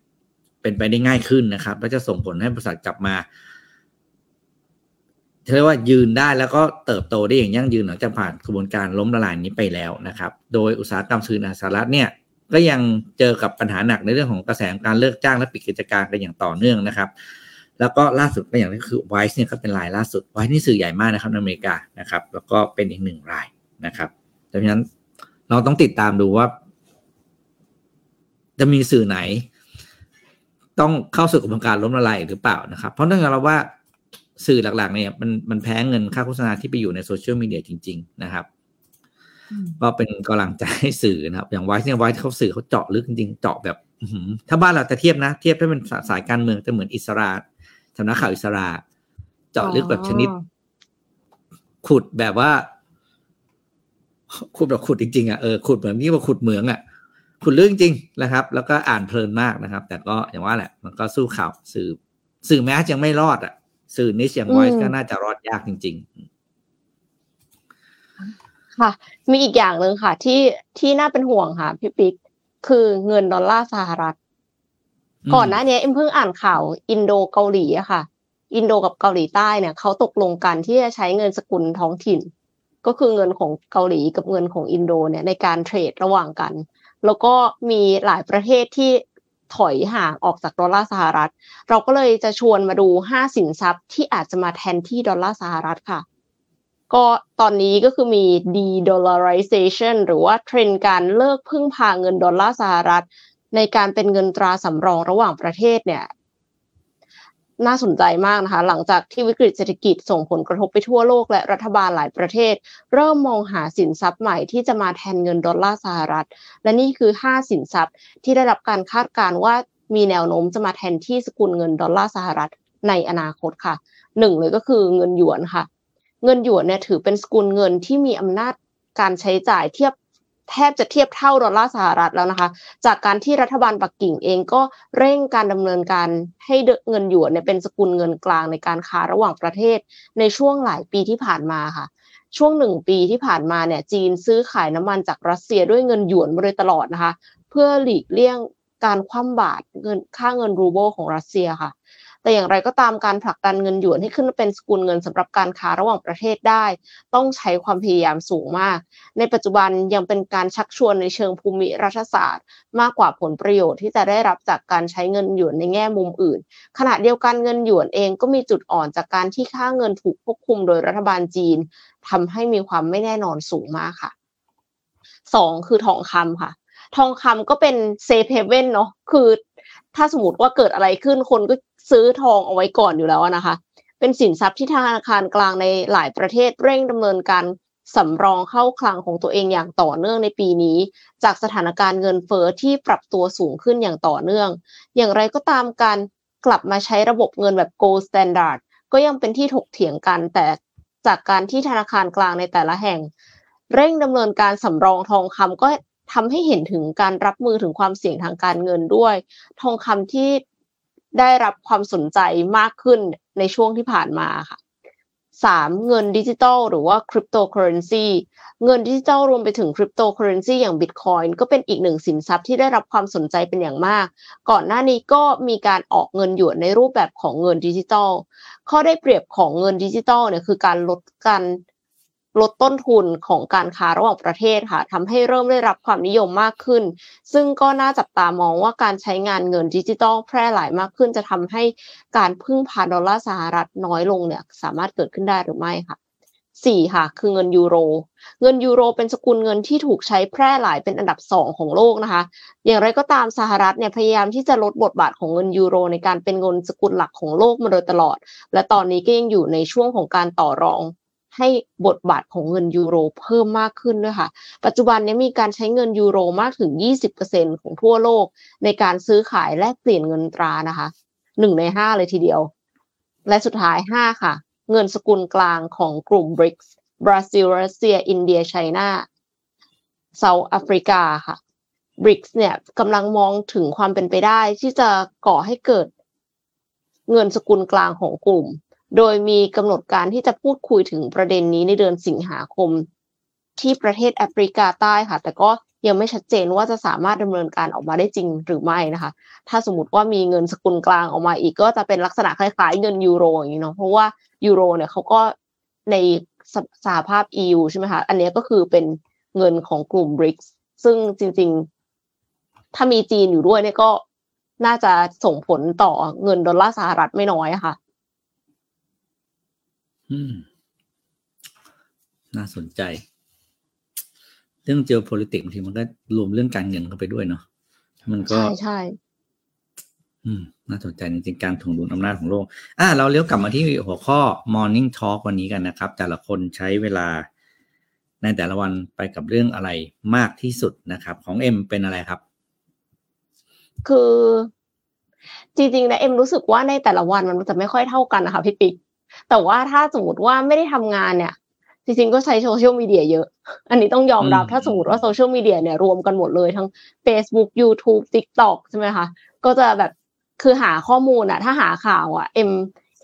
เป็นไปได้ง่ายขึ้นนะครับและจะส่งผลให้บริษัทกลับมาเรียกว่ายืนได้แล้วก็เติบโตได้อย่างยั่งยืนหลังจากผ่านกระบวนการล้มละลายนี้ไปแล้วนะครับ โดยอุตสาหกรรมสื่อสารเนี่ยก็ยังเจอกับปัญหาหนักในเรื่องของกระแสการเลิกจ้างและปิดกิจการกันอย่างต่อเนื่องนะครับ แล้วก็ล่าสุดก็อย่างนี้คือไวซ์เนี่ยก็เป็นรายล่าสุดไวซ์นี่สื่อใหญ่มากนะครับในอเมริกานะครับ แล้วก็เป็นอีกหนึ่งรายนะครับดังนั้นเราต้องติดตามดูว่า จะมีสื่อไหน ต้องเข้าสู่กระบวนการล้มละลายหรือเปล่านะครับ เพราะเนื่องจากเราว่าสื่อหลักๆเนี่ยมันมันแพ้เงินค่าโฆษณาที่ไปอยู่ในโซเชียลมีเดียจริง ๆ นะครับก็เป็นกำลังใจให้สื่อนะครับ อย่างไวท์เนี่ยไวท์เขาสื่อเขาเจาะลึกจริงๆเจาะแบบถ้าบ้านเราจะเทียบนะ เทียบถ้าเป็นสายการเมืองจะเหมือนอิสรา สำนักข่าวอิสราเจาะลึกแบบชนิด ขุดแบบว่า ขุดแบบขุดจริงๆอะเออขุดเหมือนนี่ว่าขุดเหมืองอะขุดเรื่องจริงนะครับ แล้วก็อ่านเพลินมากนะครับ แต่ก็อย่างว่าแหละ มันก็สู้ข่าวสื่อ สื่อแม้ยังไม่รอดอะ สื่อนิชอย่างไวส์ก็น่าจะรอดยากจริง ๆค่ะมีอีกอย่างหนึ่งค่ะ ที่ที่น่าเป็นห่วงค่ะพี่ปิ๊กคือเงินดอลลาร์สหรัฐ ก่อนหน้านี้เอ็มเพิ่งอ่านข่าวอินโดเกาหลีอะค่ะ อินโดกับเกาหลีใต้เนี่ยเขาตกลงกันที่จะใช้เงินสกุลท้องถิ่น ก็คือเงินของเกาหลีกับเงินของอินโดเนี่ยในการ trade ระหว่างกัน แล้วก็มีหลายประเทศที่ถอยห่างออกจากดอลลาร์สหรัฐ เราก็เลยจะชวนมาดูห้าสินทรัพย์ที่อาจจะมาแทนที่ดอลลาร์สหรัฐค่ะ ก็ตอนนี้ก็คือมี de-dollarization หรือว่าเทรนด์การเลิกพึ่งพาเงินดอลลาร์สหรัฐ ในการเป็นเงินตราสำรองระหว่างประเทศเนี่ย น่าสนใจมากนะคะ หลังจากที่วิกฤตเศรษฐกิจส่งผลกระทบไปทั่วโลกและรัฐบาลหลายประเทศ เริ่มมองหาสินทรัพย์ใหม่ที่จะมาแทนเงินดอลลาร์สหรัฐ และนี่คือ 5 สินทรัพย์ที่ได้รับการคาดการณ์ว่ามีแนวโน้มจะมาแทนที่สกุลเงินดอลลาร์สหรัฐในอนาคตค่ะหนึ่งเลยก็คือเงินหยวนค่ะ เงินหยวนเนี่ยถือเป็นสกุลเงินที่มีอำนาจการใช้จ่ายเทียบ แทบจะเทียบเท่าดอลลาร์สหรัฐแล้วนะคะ จากการที่รัฐบาลปักกิ่งเองก็เร่งการดำเนินการให้เงินหยวนเนี่ยเป็นสกุลเงินกลางในการค้าระหว่างประเทศ ในช่วงหลายปีที่ผ่านมาค่ะ ช่วงหนึ่งปีที่ผ่านมาเนี่ยจีนซื้อขายน้ำมันจากรัสเซียด้วยเงินหยวนมาโดยตลอดนะคะ เพื่อหลีกเลี่ยงการคว่ำบาตรเงินค่าเงินรูเบิลของรัสเซียค่ะ แต่อย่างไรก็ตามการผลักดันเงินหยวนให้ขึ้นเป็นสกุลเงินสำหรับการค้าระหว่างประเทศได้ ต้องใช้ความพยายามสูงมาก ในปัจจุบันยังเป็นการชักชวนในเชิงภูมิรัฐศาสตร์ มากกว่าผลประโยชน์ที่จะได้รับจากการใช้เงินหยวนในแง่มุมอื่น ขณะเดียวกันเงินหยวนเองก็มีจุดอ่อนจากการที่ค่าเงินถูกควบคุมโดยรัฐบาลจีนทำให้มีความไม่แน่นอนสูงมากค่ะสองคือทองคำค่ะ ทองคำก็เป็นเซฟเฮเว่นเนาะคือ ถ้าสมมติว่าเกิดอะไรขึ้นคนก็ซื้อทองเอาไว้ก่อนอยู่แล้วนะคะ เป็นสินทรัพย์ที่ธนาคารกลางในหลายประเทศเร่งดำเนินการสำรองเข้าคลังของตัวเองอย่างต่อเนื่องในปีนี้ จากสถานการณ์เงินเฟอ้อที่ปรับตัวสูงขึ้นอย่างต่อเนื่อง อย่างไรก็ตามการกลับมาใช้ระบบเงินแบบ gold standard ก็ยังเป็นที่ถกเถียงกันแต่จากการที่ธนาคารกลางในแต่ละแห่ง เร่งดำเนินการสำรองทองคำก็ ทำให้เห็นถึงการรับมือถึงความเสี่ยงทางการเงินด้วย ทองคำที่ได้รับความสนใจมากขึ้นในช่วงที่ผ่านมาค่ะสามเงินดิจิตอลหรือว่าคริปโตเคอเรนซีเงินดิจิตอลรวมไปถึงคริปโตเคอเรนซีอย่างบิตคอยน์ก็เป็นอีกหนึ่งสินทรัพย์ที่ได้รับความสนใจเป็นอย่างมาก ก่อนหน้านี้ก็มีการออกเงินหยวนในรูปแบบของเงินดิจิตอลข้อได้เปรียบของเงินดิจิตอลเนี่ยคือการลดการ ลดต้นทุนของการค้าระหว่างประเทศค่ะทำให้เริ่มได้รับความนิยมมากขึ้น ซึ่งก็น่าจับตามองว่าการใช้งานเงินดิจิตอลแพร่หลายมากขึ้น จะทำให้การพึ่งพาดอลลาร์สหรัฐน้อยลงเนี่ยสามารถเกิดขึ้นได้หรือไม่ค่ะสี่ค่ะ คือเงินยูโร เงินยูโรเป็นสกุลเงินที่ถูกใช้แพร่หลายเป็นอันดับสองของโลกนะคะ อย่างไรก็ตามสหรัฐเนี่ยพยายามที่จะลดบทบาทของเงินยูโร ในการเป็นเงินสกุลหลักของโลกมาโดยตลอด และตอนนี้ก็ยังอยู่ในช่วงของการต่อรอง ให้บทบาทของเงินยูโรเพิ่มมากขึ้นด้วยค่ะ ปัจจุบันนี้มีการใช้เงินยูโรมากถึง 20%ของทั่วโลก ในการซื้อขายแลกเปลี่ยนเงินตรานะคะหนึ่งในห้าเลยทีเดียว และสุดท้ายห้าค่ะ เงินสกุลกลางของกลุ่ม BRICS บราซิลรัสเซีย อินเดียไชน่าเซาท์แอฟริกาค่ะบริกส์เนี่ยกำลังมองถึงความเป็นไปได้ที่จะก่อให้เกิดเงินสกุลกลางของกลุ่ม โดยมีกำหนดการที่จะพูดคุยถึงประเด็นนี้ในเดือนสิงหาคม ที่ประเทศแอฟริกาใต้ค่ะ แต่ก็ยังไม่ชัดเจนว่าจะสามารถดำเนินการออกมาได้จริงหรือไม่นะคะ ถ้าสมมติว่ามีเงินสกุลกลางออกมาอีกก็จะเป็นลักษณะคล้ายๆเงินยูโรอย่างนี้เนาะ เพราะว่ายูโรเนี่ยเขาก็ในสหภาพ EU ใช่ไหมคะ อันนี้ก็คือเป็นเงินของกลุ่ม BRICS ซึ่งจริงๆ ถ้ามีจีนอยู่ด้วยเนี่ยก็น่าจะส่งผลต่อเงินดอลลาร์สหรัฐไม่น้อยค่ะ น่าสนใจ เรื่อง geopolitics บางทีมันก็รวมเรื่องการเงินเข้าไปด้วยเนาะมันก็ใช่ใช่อืมน่าสนใจจริงๆการถ่วงดุลอำนาจของโลก อ่าเราเลี้ยวกลับมาที่หัวข้อ morning talk วันนี้กันนะครับ แต่ละคนใช้เวลาในแต่ละวันไปกับเรื่องอะไรมากที่สุดนะครับ ของเอ็มเป็นอะไรครับ คือ จริงๆนะเอ็มรู้สึกว่าในแต่ละวันมันจะไม่ค่อยเท่ากันนะคะพี่ปิ๊ก แต่ว่าถ้าสมมติว่าไม่ได้ทำงานเนี่ย จริงๆก็ใช้โซเชียลมีเดียเยอะ อันนี้ต้องยอมรับอืมถ้าสมมติว่าโซเชียลมีเดียเนี่ยรวมกันหมดเลยทั้ง Facebook YouTube TikTok ใช่ไหมคะก็จะแบบคือหาข้อมูลอะถ้าหาข่าวอะเอ็ม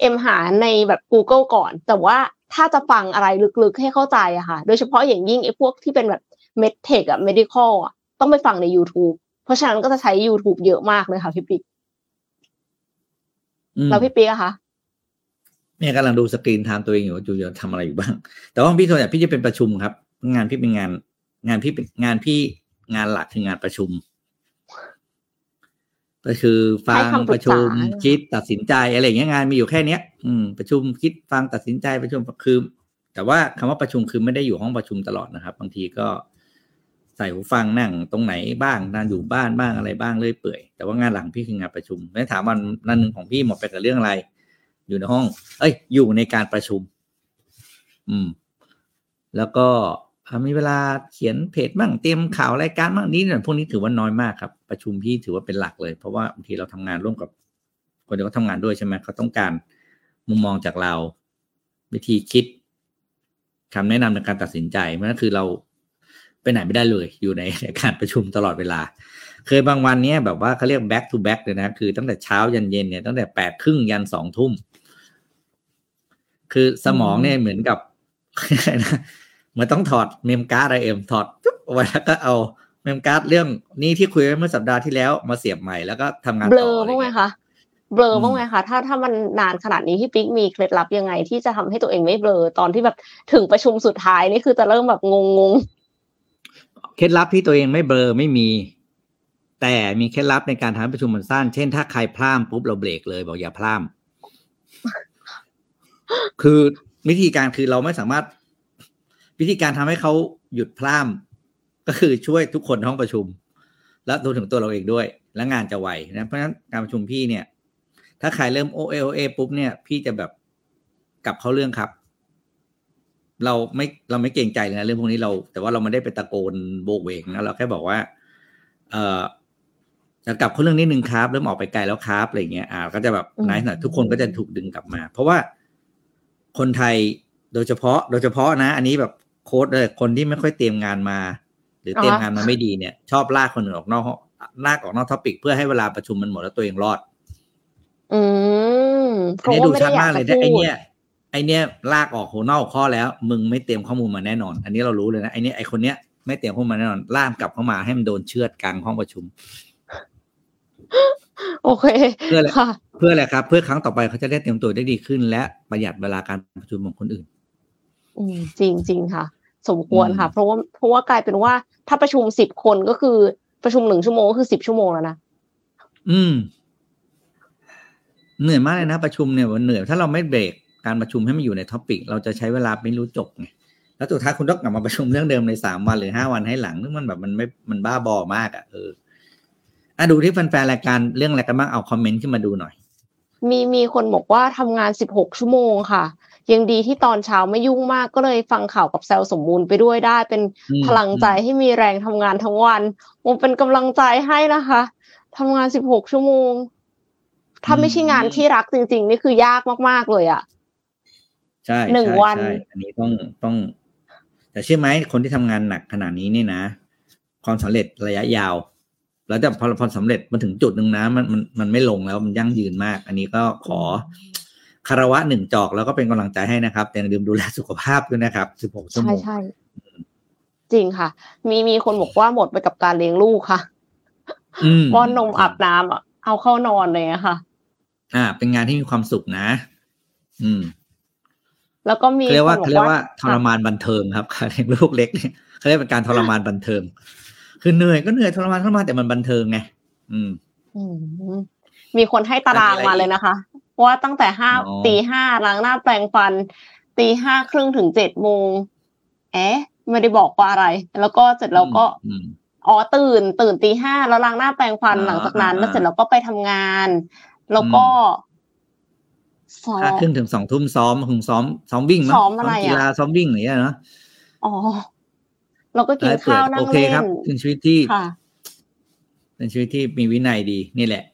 เอ็มหาในแบบ Google ก่อน แต่ว่าถ้าจะฟังอะไรลึกๆให้เข้าใจอะค่ะ โดยเฉพาะอย่างยิ่งไอ้พวกที่เป็นแบบ medtech อะ medical อะต้องไปฟังใน YouTube เพราะฉะนั้นก็จะใช้ YouTube เยอะมากเลยค่ะพี่ปิ๊กอืมแล้วพี่ปิ๊กอะคะ เนี่ยกำลังดูสกรีนไทม์ตัวเองอยู่ว่าจูจะทำอะไรอยู่บ้าง แต่ว่าพี่ส่วนใหญ่พี่จะเป็นประชุมครับ งานพี่เป็นงาน งานพี่เป็นงานพี่งานหลักคืองานประชุม ก็คือฟังให้คำปรึประกชุษามคิดตัดสินใจอะไรอย่างเงี้ยงานมีอยู่แค่เนี้ย อืม ประชุมคิดฟังตัดสินใจประชุมคือแต่ว่าคำว่าประชุมคือไม่ได้อยู่ห้องประชุมตลอดนะครับ บางทีก็ใส่หูฟังนั่งตรงไหนบ้างนั่งอยู่บ้านบ้างอะไรบ้างเลยเปื่อย แต่ว่างานหลังพี่คืองานประชุมไม่ถามวันนั้นหนึ่งของพี่หมดไปกับเรื่องอะไร อยู่ในห้อง เอ้ย อยู่ในการประชุม อืม แล้วก็มีเวลาเขียนเพจบ้างเตรียมข่าวรายการบ้างนี่เนี่ยพวกนี้ถือว่าน้อยมากครับ ประชุมพี่ถือว่าเป็นหลักเลย เพราะว่าบางทีเราทำงานร่วมกับ คนที่เขาทำงานด้วยใช่ไหมเขาต้องการมุมมองจากเรา วิธีคิดคำแนะนำในการตัดสินใจมันก็คือเราไปไหนไม่ได้เลย อยู่ในในการประชุมตลอดเวลา เคยบางวันเนี้ยแบบว่าเขาเรียก back to back เลยนะ คือตั้งแต่เช้ายันเย็นเนี่ยตั้งแต่แปดครึ่งยันสองทุ่ม คือสมองเนี่ยเหมือนกับนะเหมือนต้องถอด mem card ไอเอ็มถอดปุ๊บเอาไว้แล้วก็เอา mem card เรื่องนี้ที่คุยไว้เมื่อสัปดาห์ที่แล้วมาเสียบใหม่แล้วก็ทำงานเบลต่อออะไรบ้างไหมเงี้ยคะเบลอบ้างอืมไหมคะถ้าถ้ามันนานขนาดนี้พี่ปิ๊กมีเคล็ดลับยังไง ที่จะทำให้ตัวเองไม่เบลอตอนที่แบบถึงประชุมสุดท้ายนี่คือจะเริ่มแบบงงงเคล็ดลับที่ตัวเองไม่เบลอไม่มี แต่มีเคล็ดลับในการทำให้ประชุมมันสั้น เช่นถ้าใครพลาดปุ๊บเราเบรกเลยบอกอย่าพลาด คือวิธีการคือเราไม่สามารถ วิธีการทำให้เขาหยุดพลาดก็คือช่วยทุกคนในห้องประชุม และรวมถึงตัวเราเองด้วย และงานจะไวนะเพราะฉะนั้นการประชุมพี่เนี่ย ถ้าใครเริ่มโอเอโอเอปุ๊บเนี่ย พี่จะแบบกลับเข้าเรื่องครับ เราไม่เราไม่เกรงใจเลยนะเรื่องพวกนี้เรา แต่ว่าเราไม่ได้ไปตะโกนโบกเวกนะเราแค่บอกว่า เออจะกลับเข้าเรื่องนิดนึงครับ เริ่มออกไปไกลแล้วครับอะไรเงี้ยอ่า ก็จะแบบนายหน่อยทุกคนก็จะถูกดึงกลับมา เพราะว่า คนไทยโดยเฉพาะ โดยเฉพาะนะ อันนี้แบบโค้ดเลยคนที่ไม่ค่อยเตรียมงานมา หรือเตรียมงานมาไม่ดีเนี่ย ชอบลากคนอื่นออกนอกห้องลากออกนอกท็อปิกเพื่อให้เวลาประชุมมันหมดแล้วตัวเองรอดๆอืมเพอันราะนี้ว่าดูไม่ชัได้ดอยามากกจะเลยนะไอพูดเนี้ยไอเนี้ยลากออกหัวนอกหัวข้อแล้ว มึงไม่เตรียมข้อมูลมาแน่นอน อันนี้เรารู้เลยนะไอเนี้ยไอคนเนี้ยไม่เตรียมข้อมูลมาแน่นอนล่ามกลับเข้ามาให้มันโดนเชือดกลางห้องประชุม โอเคเพื่ออะไรค่ะเพื่ออะไรครับ เพื่อครั้งต่อไปเขาจะได้เตรียมตัวได้ดีขึ้น และประหยัดเวลาการประชุมของคนอื่นอืมจริงจริงค่ะ สมควรค่ะอืมเพราะว่าเพราะว่ากลายเป็นว่าถ้าประชุมสิบคนก็คือประชุมหนึ่งชั่วโมงก็คือสิบชั่วโมงแล้วนะอืม เหนื่อยมากเลยนะประชุมเนี่ยมันเหนื่อยถ้าเราไม่เบรกการประชุมให้มันอยู่ใน topic เราจะใช้เวลาไม่รู้จบไงแล้วสุดท้ายคุณต้องกลับมาประชุมเรื่องเดิมในสามวันหรือห้าวันให้หลังนึกมันแบบมันไม่มันบ้าบอมากอะเออ อะดูที่แฟนๆรายการเรื่องอะไรกันบ้างเอาคอมเมนต์ขึ้นมาดูหน่อย มีมีคนบอกว่าทำงานสิบหกชั่วโมงค่ะ ยังดีที่ตอนเช้าไม่ยุ่งมากก็เลยฟังข่าวกับแซลสมบูรณ์ไปด้วยได้ เป็นอืมพลังใจให้มีแรงทำงานทั้งวันผมเป็นกำลังใจให้นะคะทำงานสิบหกชั่วโมง ถ้าไม่ใช่งานที่รักจริง ๆ นี่คือยากมากๆเลยอะใช่หนึ่งใช่วันใช่อันนี้ต้องต้อง แต่เชื่อไหมคนที่ทำงานหนักขนาดนี้เนี่ยนะ ความสำเร็จระยะยาว แล้วแต่พอพอสำเร็จมาถึงจุดหนึ่งนะมันมันมันไม่ลงแล้วมันยั่งยืนมาก อันนี้ก็ขอคารวะหนึ่งจอกแล้วก็เป็นกำลังใจให้นะครับแต่อย่าลืมดูแลสุขภาพด้วยนะครับสิบหกชั่วใช่โมงใช่จริงค่ะ มีมีคนบอกว่าหมดไปกับการเลี้ยงลูกค่ะอืมป้อนนมอาบน้ำอะเอาเข้านอนเลยอะค่ะ อ่า เป็นงานที่มีความสุขนะ อืม แล้วก็มีเขาเรียกว่าคนบเขาอกเรียกว่าว่าทรมานบันเทิงครับการเลี้ยงลูกเล็กเนี่ยเขาเรียกเป็นการทรมานบันเทิง คือเหนื่อยก็เหนื่อยทรมานทรมานแต่มันบันเทิงไงอืมอืมมีคนให้ตารางมาเลยนะคะว่าตั้งแต่ห้าอ๋อตีห้าล้างหน้าแปรงฟัน ตีห้าครึ่งถึงเจ็ดโมงเอ๊ะไม่ได้บอกว่าอะไร แล้วก็เสร็จแล้วก็อืมอ๋อตื่น ตื่นตีห้าแล้วล้างหน้าแปรงฟันอ่าหลังจากนั้นอ่าแล้วเสร็จแล้วก็ไปทำงาน แล้วก็ซ้อห้ามครึ่งถึงสองทุ่มซ้อมถึงซ้อมซ้อมวิ่งเนาะซ้อมอะไรอะกีฬาซ้อมวิ่งอย่างเงี้ยเนาะอ๋อ แล้วก็กินข้าวนั่โองเคเล่ครับนเป็นชีวิตที่ค่ะเป็นชีวิตที่มีวินัยดีนี่แหละ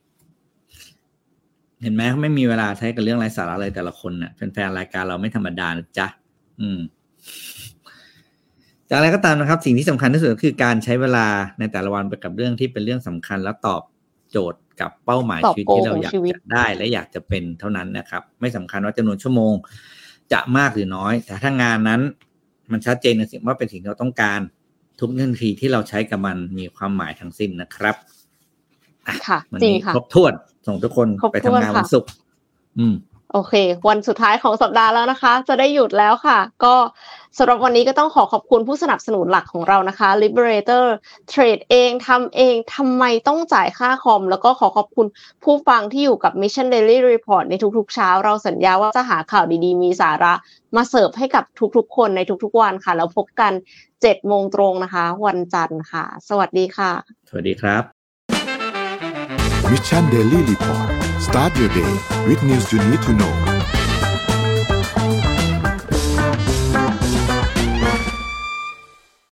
เห็นไหมเขาไม่มีเวลาใช้กับเรื่องไร้สาระเลยแต่ละคนน่ะแฟนๆรายการเราไม่ธรรมดานะจ๊ะอืมจากอะไรก็ตามนะครับ สิ่งที่สำคัญที่สุดก็คือการใช้เวลาในแต่ละวันไปกับเรื่องที่เป็นเรื่องสำคัญแล้วตอบโจทย์กับเป้าหมายตอบชีวิตโกที่เราของอยากชีวิตจะได้และอยากจะเป็นเท่านั้นนะครับ ไม่สำคัญว่าจำนวนชั่วโมง จะมากหรือน้อย แต่ถ้างานนั้น มันชัดเจนในสิ่งว่าเป็นสิ่งที่เราต้องการ ทุกนาทีที่เราใช้กับมันมีความหมายทั้งสิ้นนะครับค่ะวันจริงนี้ค่ะครบถ้วนส่งทุกคนครบไปถ้ทำวนงานค่ะวันศุกร์อืม โอเค วันสุดท้ายของสัปดาห์แล้วนะคะ จะได้หยุดแล้วค่ะ ก็ สำหรับวันนี้ก็ต้องขอขอบคุณผู้สนับสนุนหลักของเรานะคะ Liberator เทรดเองทำเองทำไมต้องจ่ายค่าคอม แล้วก็ขอขอบคุณผู้ฟังที่อยู่กับ Mission Daily Report ในทุกๆเช้า เราสัญญาว่าจะหาข่าวดีๆ มีสาระมาเสิร์ฟให้กับทุกๆ คนในทุกๆวันค่ะ แล้วพบกัน7โมงตรงนะคะ วันจันทร์ค่ะ สวัสดีค่ะ สวัสดีครับ Mission Daily Report start your day with news you need to know